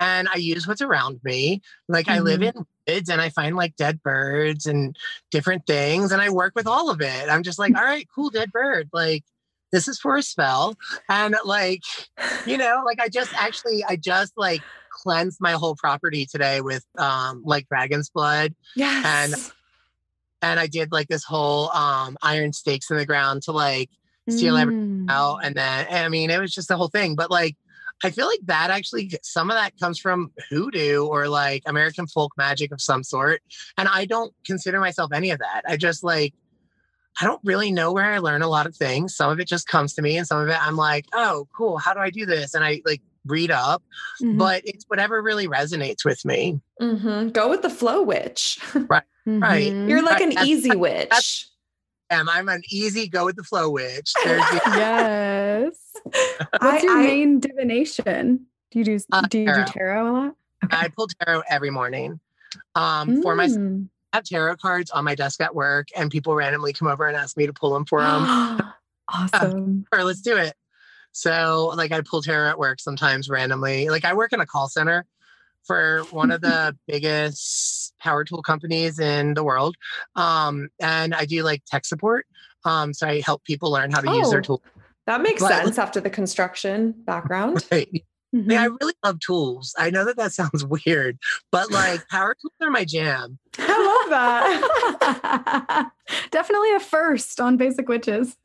and I use what's around me. Like I live mm-hmm. in woods and I find like dead birds and different things and I work with all of it. I'm just like, mm. all right, cool, dead bird. Like this is for a spell. And like, you know, like I just actually I just like cleansed my whole property today with um like dragon's blood yes. and and I did like this whole um iron stakes in the ground to like steal everything Mm. out and then I mean it was just the whole thing. But like I feel like that actually some of that comes from hoodoo or like American folk magic of some sort. And I don't consider myself any of that. I just like I don't really know where I learn a lot of things. Some of it just comes to me and some of it I'm like, oh cool, how do I do this? And I like read up, Mhm. but it's whatever really resonates with me. Mhm. Go with the flow witch. right. Mhm. You're like Right, an that's- easy witch. that's- Um, I'm an easy go with the flow witch. There's yes. What's your I- main divination? Do you do Uh, do you do tarot. tarot a lot? I pull tarot every morning. Um, for my Mm. I have tarot cards on my desk at work, and people randomly come over and ask me to pull them for them. awesome. or let's do it. So, like, I pull tarot at work sometimes randomly. Like, I work in a call center for one of the biggest power tool companies in the world, um, and I do like tech support. Um, so I help people learn how to use their Oh. tool. that makes But- sense after the construction background. Right. Mhm. Like, I really love tools. I know that that sounds weird, but like power tools are my jam. I love that. Definitely a first on Basic Witches.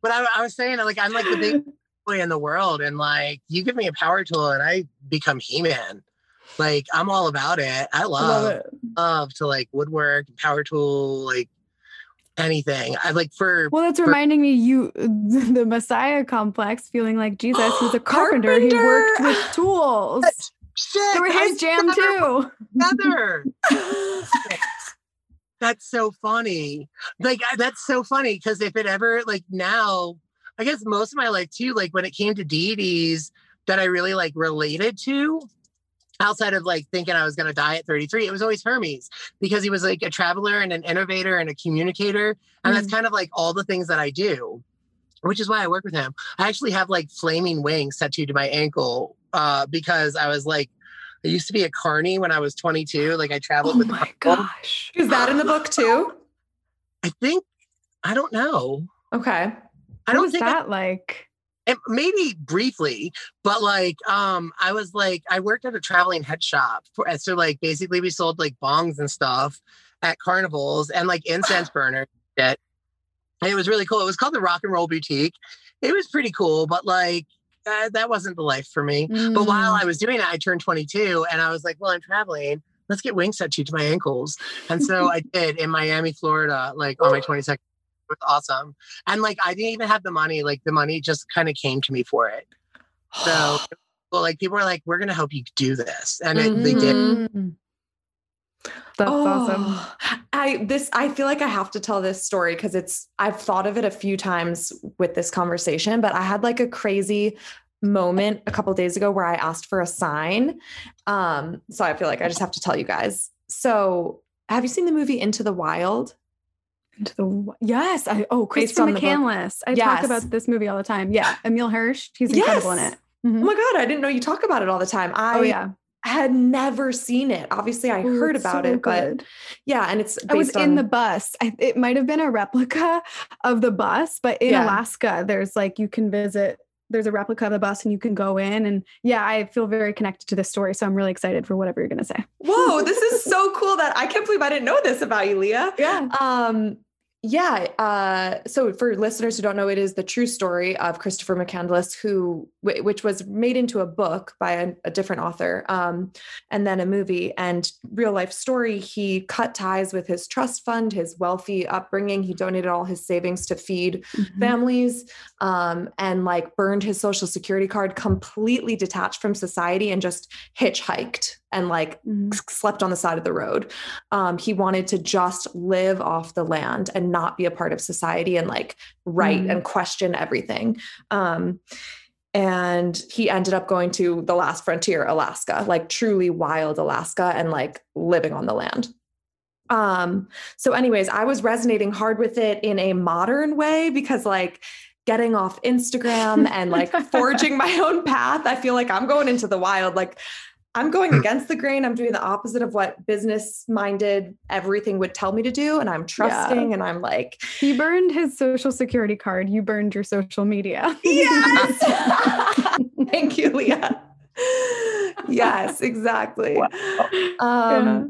But I, I was saying, like, I'm like the big boy in the world, and like, you give me a power tool, and I become He-Man. Like, I'm all about it. I love, Love it. love to like woodwork, power tool, like anything. I like for Well, that's reminding me you the Messiah complex, feeling like Jesus, was a carpenter. He worked with tools. shit. They were his jam too. That's so funny. Like that's so funny because if it ever like now, I guess most of my life too, like when it came to deities that I really like related to, outside of like thinking I was gonna die at 33, it was always Hermes because he was like a traveler and an innovator and a communicator. And that's kind of like all the things that I do, which is why I work with him. I actually have like flaming wings tattooed to my ankle uh, because I was like, I used to be a carny when I was 22. Like I traveled Oh with my Carnival. gosh. Is that in the book too? I think I don't know. Okay. I What don't was think I- that like? It- maybe briefly, but like um I was like I worked at a traveling head shop for so like basically we sold like bongs and stuff at carnivals and like incense burners. Shit. It was really cool. It was called the Rock and Roll Boutique. It was pretty cool, but like uh, that wasn't the life for me. But while Mm. I was doing it, I turned 22 and I was like, well, I'm traveling. Let's get wings tattooed to my ankles. And so I did in Miami, Florida, like on my 22nd. It was awesome. And like, I didn't even have the money. Like, the money just kind of came to me for it. So, well, like, people were like, we're going to help you do this. And it, they did. Mm. That's awesome. Oh, I this I feel like I have to tell this story because it's I've thought of it a few times with this conversation, but I had like a crazy moment a couple days ago where I asked for a sign. Um, so I feel like I just have to tell you guys. So have you seen the movie Into the Wild? Into the yes, I oh Based Christopher on the book. McCandless. I Yes. talk about this movie all the time. Yeah, Emile Hirsch. He's incredible in it. Oh Mhm. my god, I didn't know you talk about it all the time. I Oh yeah, had never seen it. Obviously, I Ooh, heard about so it, but yeah, and it's I was based in on- the bus. I, it might have been a replica of the bus, but in Yeah. Alaska, there's like you can visit. There's a replica of the bus, and you can go in. And yeah, I feel very connected to this story, so I'm really excited for whatever you're gonna say. Whoa, this is so cool that I can't believe I didn't know this about you, Leah. Yeah. Um, Yeah. Uh, so for listeners who don't know, it is the true story of Christopher McCandless, who which was made into a book by a, a different author, um, and then a movie and real life story. He cut ties with his trust fund, his wealthy upbringing. He donated all his savings to feed Mhm. families, um, and like burned his social security card, completely detached from society, and just hitchhiked and like Mhm. slept on the side of the road. Um, he wanted to just live off the land and not be a part of society and like write Mhm. and question everything. Um, and he ended up going to the last frontier, Alaska, like truly wild Alaska, and like living on the land. Um, so, anyways, I was resonating hard with it in a modern way because, like, getting off Instagram and like forging my own path, I feel like I'm going into the wild. Like, I'm going against the grain. I'm doing the opposite of what business minded everything would tell me to do. And I'm trusting and I'm like, He burned his social security card. You burned your social media. yes. Thank you, Leah. Yes, exactly. Um, Yeah.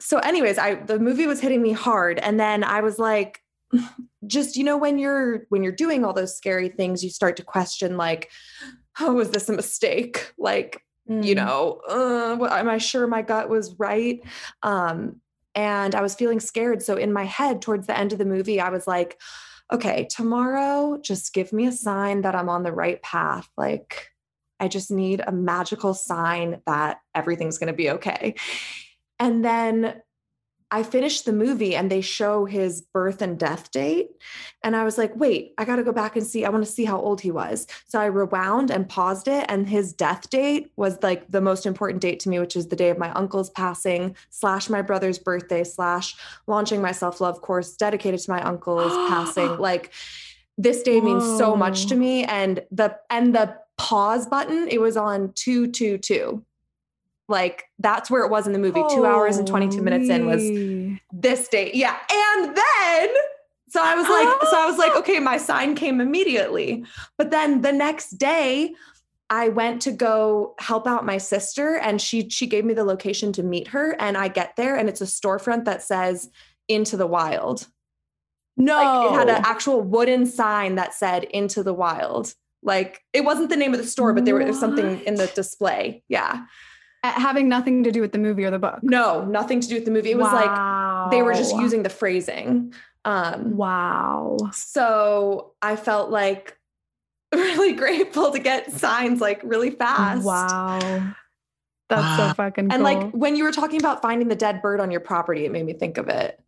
so anyways, I the movie was hitting me hard. And then I was like, just, you know, when you're when you're doing all those scary things, you start to question like, oh, was this a mistake? Like, you Mm. know, uh, am I sure my gut was right? Um, and I was feeling scared. So in my head, towards the end of the movie, I was like, okay, tomorrow, just give me a sign that I'm on the right path. Like, I just need a magical sign that everything's going to be okay. And then I finished the movie and they show his birth and death date. And I was like, wait, I got to go back and see. I want to see how old he was. So I rewound and paused it. And his death date was like the most important date to me, which is the day of my uncle's passing, slash my brother's birthday, slash launching my self love course dedicated to my uncle's passing. Like, this day means so much to me. And the, and the pause button, it was on 222. Like that's where it was in the movie. Two hours and 22 minutes in was this date. Yeah. And then so I was like, so I was like, ah. okay, my sign came immediately. But then the next day, I went to go help out my sister and she she gave me the location to meet her. And I get there and it's a storefront that says into the wild. No. Like it had an actual wooden sign that said into the wild. Like it wasn't the name of the store, but there was something in the display. Yeah. Uh, having nothing to do with the movie or the book. No, nothing to do with the movie. It was like they were just using the phrasing. Um Wow. So I felt like really grateful to get signs like really fast. Wow. That's so Wow. fucking And cool. like when you were talking about finding the dead bird on your property, it made me think of it.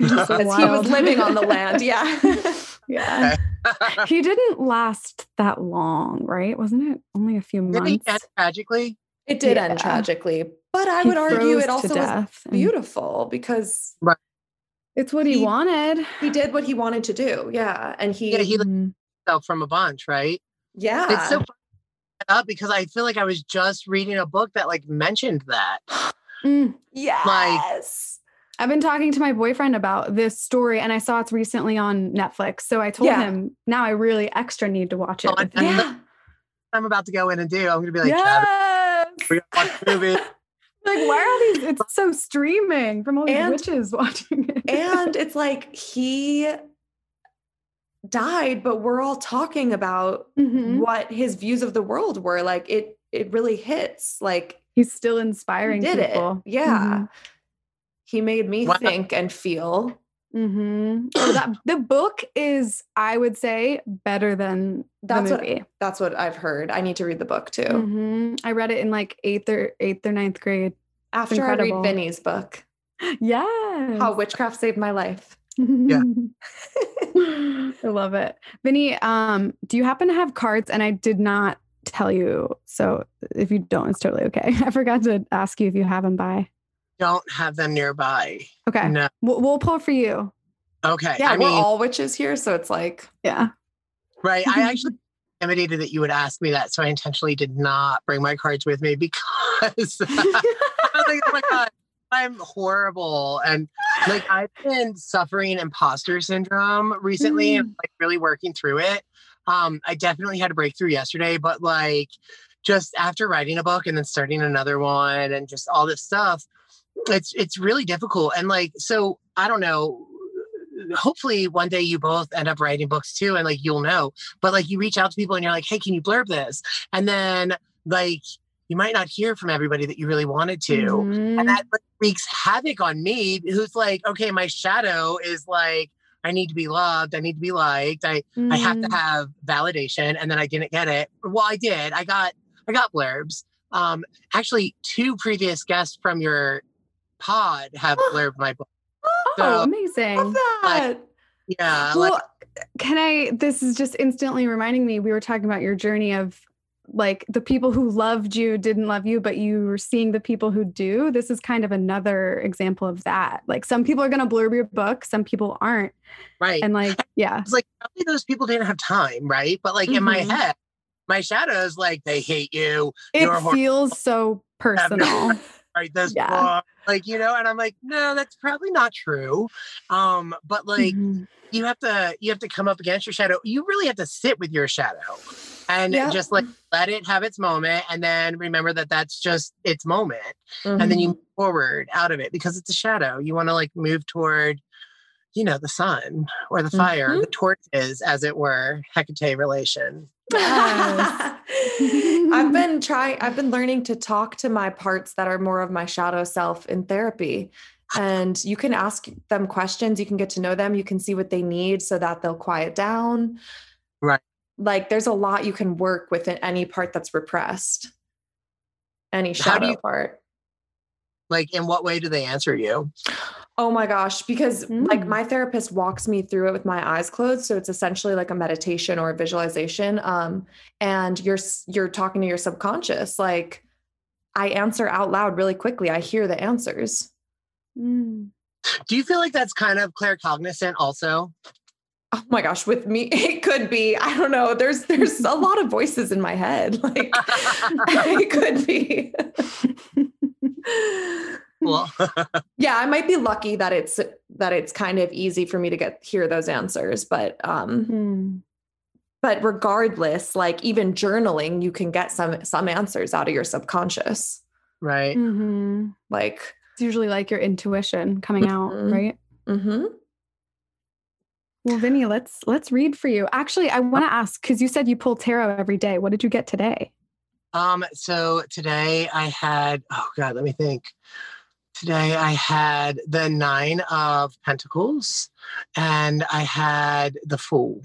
So he was living on the land. Yeah. yeah. He didn't last that long, right? Wasn't it only a few months? tragically? It did Yeah. end tragically. But I He would argue it also was death and beautiful because It's what he, He- wanted. he did what he wanted to do. Yeah. And he, Yeah, he let Mhm. himself from a bunch, right? yeah. It's so funny to bring that up because I feel like I was just reading a book that like mentioned that. Mm. yes. I've been talking to my boyfriend about this story and I saw it's recently on Netflix. So I told Yeah. him now I really extra need to watch it. Oh, with and yeah. I'm about to go in and do. I'm gonna be like, Travis, yes. We gotta watch the movie. Like, why are these? It's so streaming from all these And- witches watching it. and it's like he died but we're all talking about Mhm. what his views of the world were like it it really hits like he's still he inspiring did people. it yeah he made me Wow. think and feel Mm-hmm. Oh, that the book is, I would say, better than That's the what- movie. that's what i've heard i need to read the book too Mhm. I read it in like eighth or eighth or ninth grade. after i read vinny's book Yeah. how witchcraft saved my life Yeah. I love it. Vinny, um, do you happen to have cards? And I did not tell you. So if you don't, it's totally okay. I forgot to ask you if you have them by. Don't have them nearby. Okay. No. We'll, we'll pull for you. Okay. yeah I we're mean, all witches here so it's like Yeah. right. I actually intimidated that you would ask me that, so I intentionally did not bring my cards with me because I was like, oh my god, I'm horrible, and like I've been suffering imposter syndrome recently, and like really working through it. Um, I definitely had a breakthrough yesterday, but like just after writing a book and then starting another one, and just all this stuff, it's it's really difficult. And like, so I don't know hopefully one day you both end up writing books too, and like you'll know. But like you reach out to people and you're like, hey, can you blurb this? And then like you might not hear from everybody that you really wanted to. Mhm. And that like, wreaks havoc on me, who's like, okay, my shadow is like, I need to be loved. I need to be liked. I I have to Mm. have validation. And then I didn't get it. Well, I did. I got I got blurbs. Um, actually, two previous guests from your pod have blurbed my book. Oh, So, amazing. Yeah, well, like can I? This is just instantly reminding me. We were talking about your journey of like the people who loved you didn't love you, but you were seeing the people who do. This is kind of another example of that. Like some people are going to blurb your book, some people aren't. right. And like, yeah. it's like probably those people didn't have time, right? But like in my Mhm. head, my shadows like they hate you. It feels so personal. Write this Yeah. book like you know and i'm like no that's probably not true um but like Mhm. you have to you have to come up against your shadow you really have to sit with your shadow and just like let it have its moment and then remember that that's just its moment and then Mm-hmm. you move forward out of it because it's a shadow you want to like move toward you know the sun or the fire Mhm. the torches as it were hecate relation Yes. I've been trying, I've been learning to talk to my parts that are more of my shadow self in therapy. And you can ask them questions, you can get to know them, you can see what they need so that they'll quiet down. Right. Like there's a lot you can work with in any part that's repressed, any shadow you- part. like in what way do they answer you Oh my gosh, because like Mm. my therapist walks me through it with my eyes closed, so it's essentially like a meditation or a visualization um and you're you're talking to your subconscious like I answer out loud really quickly. I hear the answers. Mm. do you feel like that's kind of claircognizant also Oh my gosh, with me it could be. I don't know. There's there's a lot of voices in my head. Like it could be. Well yeah, I might be lucky that it's that it's kind of easy for me to get hear those answers, but um Mm. but regardless like even journaling you can get some some answers out of your subconscious right Mhm. like It's usually like your intuition coming out, Mhm. right? mhm. Well, Vinny, let's let's read for you. Actually, I want to ask because you said you pull tarot every day. What did you get today? Um, so today I had, oh God, let me think. Today I had the nine of pentacles and I had the fool.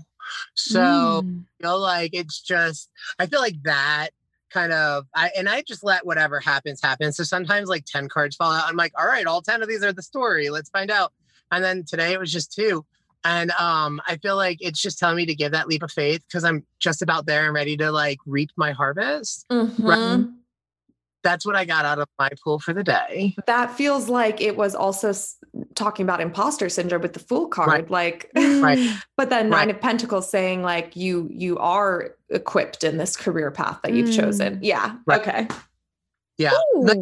So Mm. I feel like it's just, I feel like that kind of, I and I just let whatever happens happen. So sometimes like 10 cards fall out. I'm like, all right, all 10 of these are the story. Let's find out. And then today it was just two. And um, I feel like it's just telling me to give that leap of faith because I'm just about there and ready to like reap my harvest. Mhm. That's what I got out of my pool for the day. that feels like it was also s- talking about imposter syndrome with the fool card Right. like Right. but then nine Right. of pentacles saying like you you are equipped in this career path that you've chosen yeah Right. okay Yeah. Like,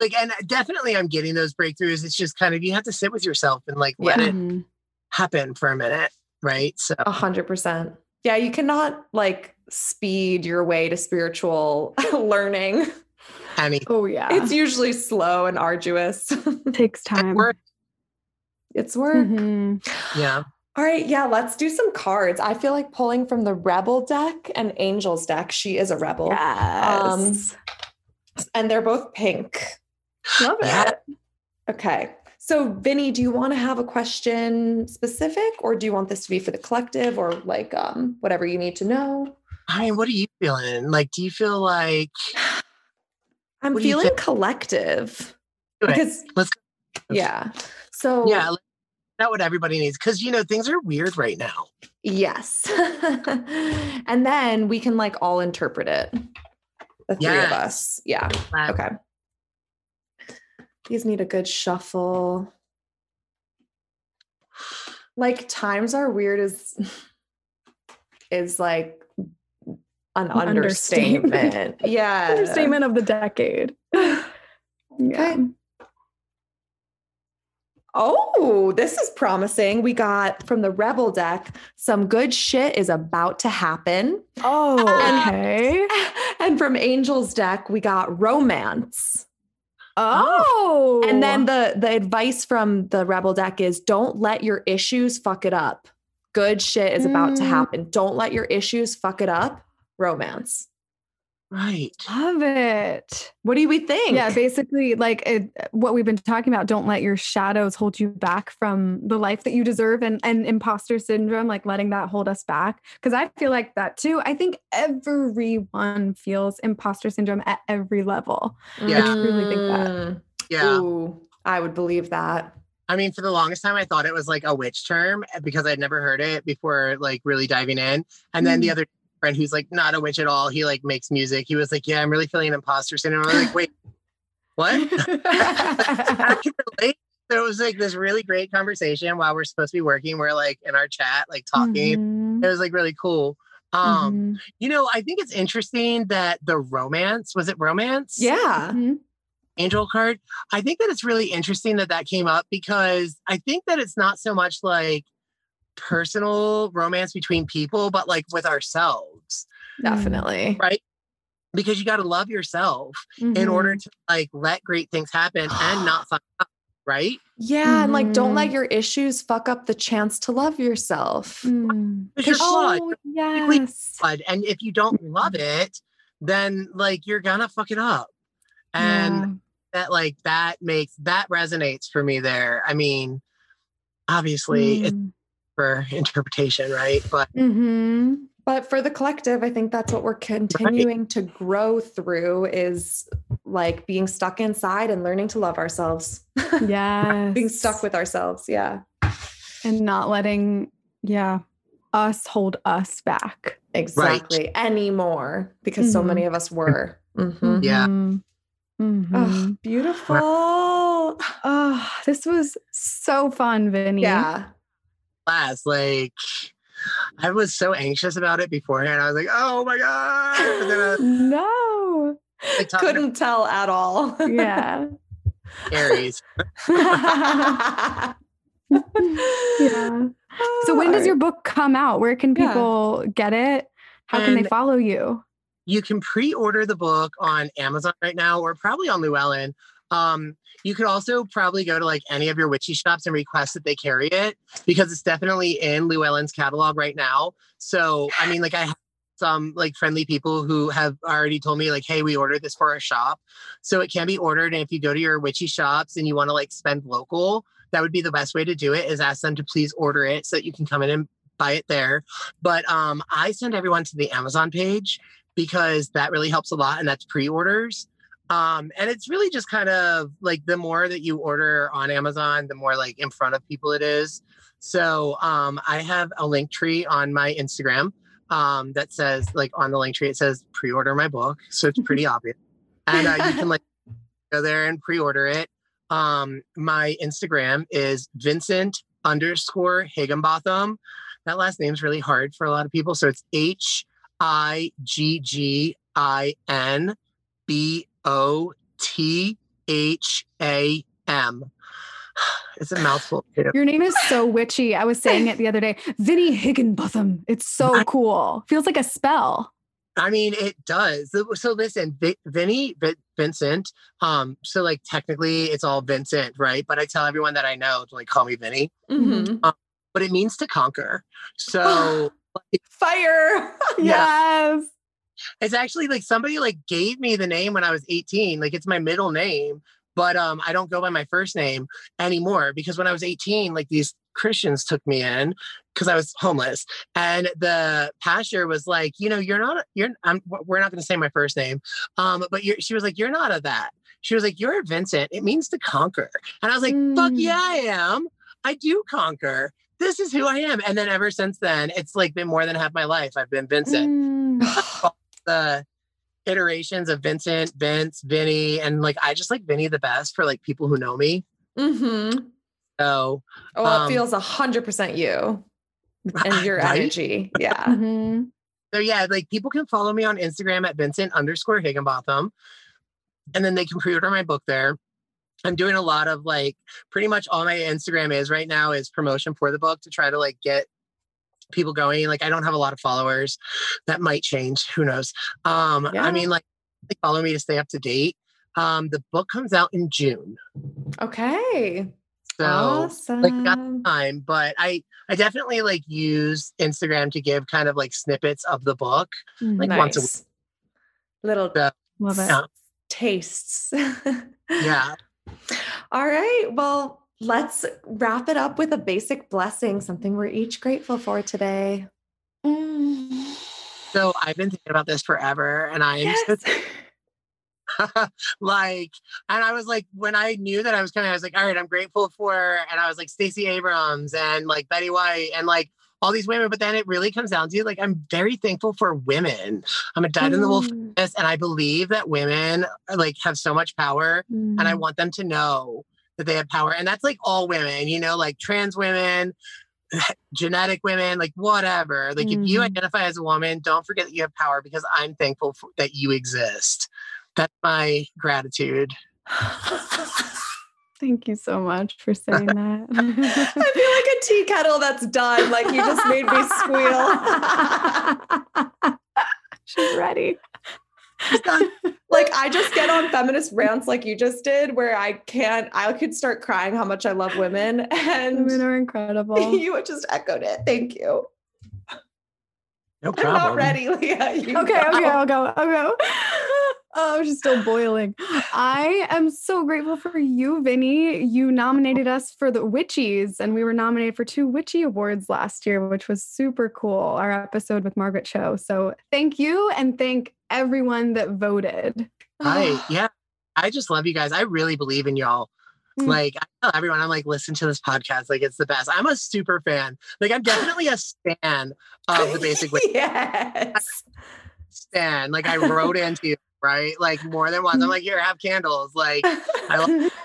like, and definitely I'm getting those breakthroughs. It's just kind of, you have to sit with yourself and like let Yeah. it Mhm. happen for a minute. Right. So, A hundred percent. Yeah, you cannot like speed your way to spiritual learning. Annie, Oh yeah. It's usually slow and arduous. takes time. work. it's work. Mhm. yeah. All right, yeah, let's do some cards. I feel like pulling from the Rebel deck and Angel's deck. She is a rebel. Yes. And they're both pink. Love Yeah. it. Okay. So, Vinny, do you want to have a question specific or do you want this to be for the collective or like um whatever you need to know? I mean, what are you feeling? Like, do you feel like, I'm What feeling collective because let's, yeah. So, yeah, not what everybody needs. Cause, you know, things are weird right now. Yes. and then we can like all interpret it. The three of us. Yeah. Wow. Okay. These need a good shuffle. Like times are weird is is like an understatement. understatement. yeah. Understatement of the decade. Yeah. Okay. Oh, this is promising. We got from the Rebel deck some good shit is about to happen. Oh, And- okay. And from Angel's deck, we got romance. Oh. And then the the advice from the rebel deck is don't let your issues fuck it up. Good shit is about to Mm. happen. Don't let your issues fuck it up. Romance. Right. love it. What do we think? Yeah, basically, like it, what we've been talking about. Don't let your shadows hold you back from the life that you deserve, and and imposter syndrome, like letting that hold us back. Because I feel like that too. I think everyone feels imposter syndrome at every level. Yeah. I truly think that. Mm. Yeah. Ooh, I would believe that. I mean, for the longest time, I thought it was like a witch term eh, because I'd never heard it before, like really diving in. And then the Mm. other friend who's like not a witch at all, he like makes music. He was like, "Yeah, I'm really feeling imposter syndrome." I'm like, "Wait, what?" I can relate. So it was like this really great conversation while we're supposed to be working. We're like in our chat, like talking. Mhm, It was like really cool. Um, mhm, you know, I think it's interesting that the romance was it romance? yeah. mhm. angel card. I think that it's really interesting that that came up because I think that it's not so much like personal romance between people, but like with ourselves, Definitely. Right? Because you got to love yourself in order to like let great things happen and not fuck up, right? Yeah. And like, don't let Mhm. your issues fuck up the chance to love yourself. Mm. Because you're flawed. Oh Technically yes. flawed. And if you don't love it, then like you're gonna fuck it up. And Yeah. that like that makes that resonates for me there. I mean, obviously it's Mm. For interpretation, right? But Mhm. But for the collective, I think that's what we're continuing to grow through is like being stuck inside and learning to love ourselves. Yeah. being stuck with ourselves. Yeah. and not letting, yeah, us hold us back. Exactly. Anymore because so Mhm. many of us were. Mhm. Yeah. Mhm. Mhm. Oh, beautiful. Oh, this was so fun, Vinny. Yeah. Class, like I was so anxious about it beforehand. I was like, oh my God. But then I, No. like, Couldn't tell at all. Yeah. Aries. yeah. So when does your book come out? Where can Yeah. people get it? How can they follow you? You can pre-order the book on Amazon right now, or probably on Llewellyn. Um, you could also probably go to like any of your witchy shops and request that they carry it because it's definitely in Llewellyn's catalog right now. So I mean, like I have some like friendly people who have already told me like, hey, we ordered this for our shop. So it can be ordered. And if you go to your witchy shops and you want to like spend local, that would be the best way to do it is ask them to please order it so that you can come in and buy it there. But um, I send everyone to the Amazon page because that really helps a lot and that's pre-orders. Um, and it's really just kind of like the more that you order on Amazon, the more like in front of people it is. So um, I have a link tree on my Instagram um, that says like on the link tree it says pre-order my book, so it's pretty obvious. And uh, you can like go there and pre-order it. Um, my Instagram is Vincent underscore Higginbotham. That last name's really hard for a lot of people, so it's H I G G I N B O T H A M. It's a mouthful. too. Your name is so witchy. I was saying it the other day. Vinny Higginbotham. It's so cool. Feels like a spell. I mean, it does. So- listen, Vi- Vinny, Vi- Vincent. Um, so like technically, it's all Vincent, right? But I tell everyone that I know to like call me Vinny. Mhm. But it means to conquer. So Fire. Yes. It's actually like somebody like gave me the name when I was 18. Like it's my middle name, but um, I don't go by my first name anymore because when I was 18, like these Christians took me in because I was homeless, and the pastor was like, you know, you're not, you're, I'm, we're not going to say my first name, um, but you're, she was like, you're not a that. She was like, you're Vincent. It means to conquer, and I was like, fuck Mm. yeah, I am. I do conquer. This is who I am. And then ever since then, it's like been more than half my life. I've been Vincent Mm. the iterations of Vincent, Vince, Vinny, and like I just like Vinny the best for like people who know me. Mm-hmm. So Oh, Um, it feels a hundred percent you and your Right? energy. Yeah. Mhm. so yeah, like people can follow me on Instagram at Vincent underscore Higginbotham, and then they can pre-order my book there. I'm doing a lot of like pretty much all my Instagram is right now is promotion for the book to try to like get people going. Like I don't have a lot of followers. That might change. Who knows? Um, Yeah. I mean, like follow me to stay up to date. Um, the book comes out in June. Okay. So awesome. like got time, but I I definitely like use Instagram to give kind of like snippets of the book. Like once a week. Little Yeah. Love it. Yeah. tastes. Yeah. All right. Well, let's wrap it up with a basic blessing, something we're each grateful for today. So I've been thinking about this forever and I'm so like, and I was like, when I knew that I was coming, I was like, all right, I'm grateful for, and I was like Stacey Abrams and like Betty White and like all these women. But then it really comes down to like, I'm very thankful for women. I'm a dyed in the wool Mm, and I believe that women like have so much power, and I mm, want them to know that they have power. And that's like all women, you know, like trans women. genetic women like whatever like if you Mhm. identify as a woman don't forget that you have power because i'm thankful for, that you exist that's my gratitude Thank you so much for saying that. I feel like a tea kettle that's done. Like you just made me squeal. She's ready. Like I just get on feminist rants like you just did, where I can't, I could start crying how much I love women. And women are incredible. you just echoed it. Thank you. no I'm not ready, Leah. You okay, go. okay, I'll go. I'll go. Oh, she's still boiling. I am so grateful for you, Vinny. You nominated us for the Witchies, and we were nominated for two Witchy Awards last year, which was super cool. Our episode with Margaret Cho. So thank you, and thank everyone that voted. Hi. Yeah. I just love you guys. I really believe in y'all. Mm. Like I tell everyone, I'm like, listen to this podcast. Like it's the best. I'm a super fan. Like I'm definitely a stan of the basic Witch yes. stan. Like I wrote into you, right? Like more than once. I'm like, here, have candles. Like oh,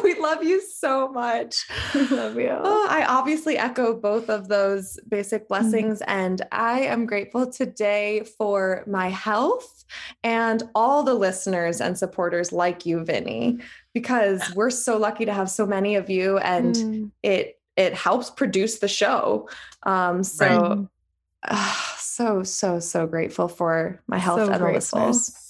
we love you so much. love you. Oh, I obviously echo both of those basic blessings. And I am grateful today for my health and all the listeners and supporters like you, Vinny, because we're so lucky to have so many of you and Mm. it it helps produce the show. Um, so Right. ah, so, so, so grateful for my health So and the grateful. listeners.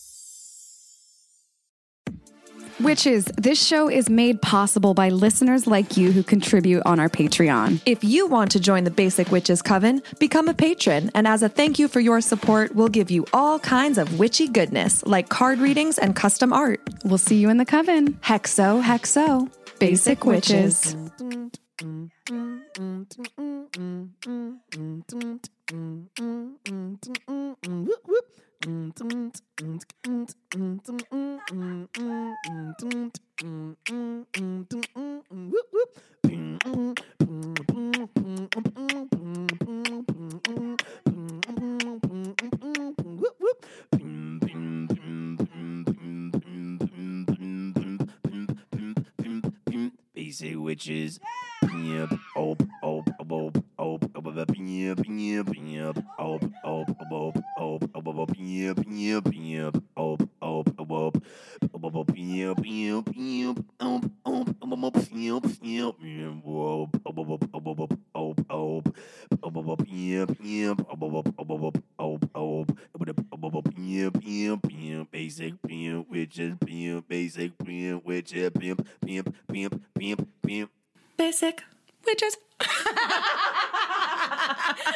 Witches, this show is made possible by listeners like you who contribute on our Patreon. If you want to join the Basic Witches Coven, become a patron. And as a thank you for your support, we'll give you all kinds of witchy goodness, like card readings and custom art. We'll see you in the coven. Hexo, hexo. Basic Witches. Basic witches. Yep. Op, op, op, Basic pimp, witches, pimp, basic pimp, witches, pimp, pimp, pimp, pimp, pimp. Basic witches.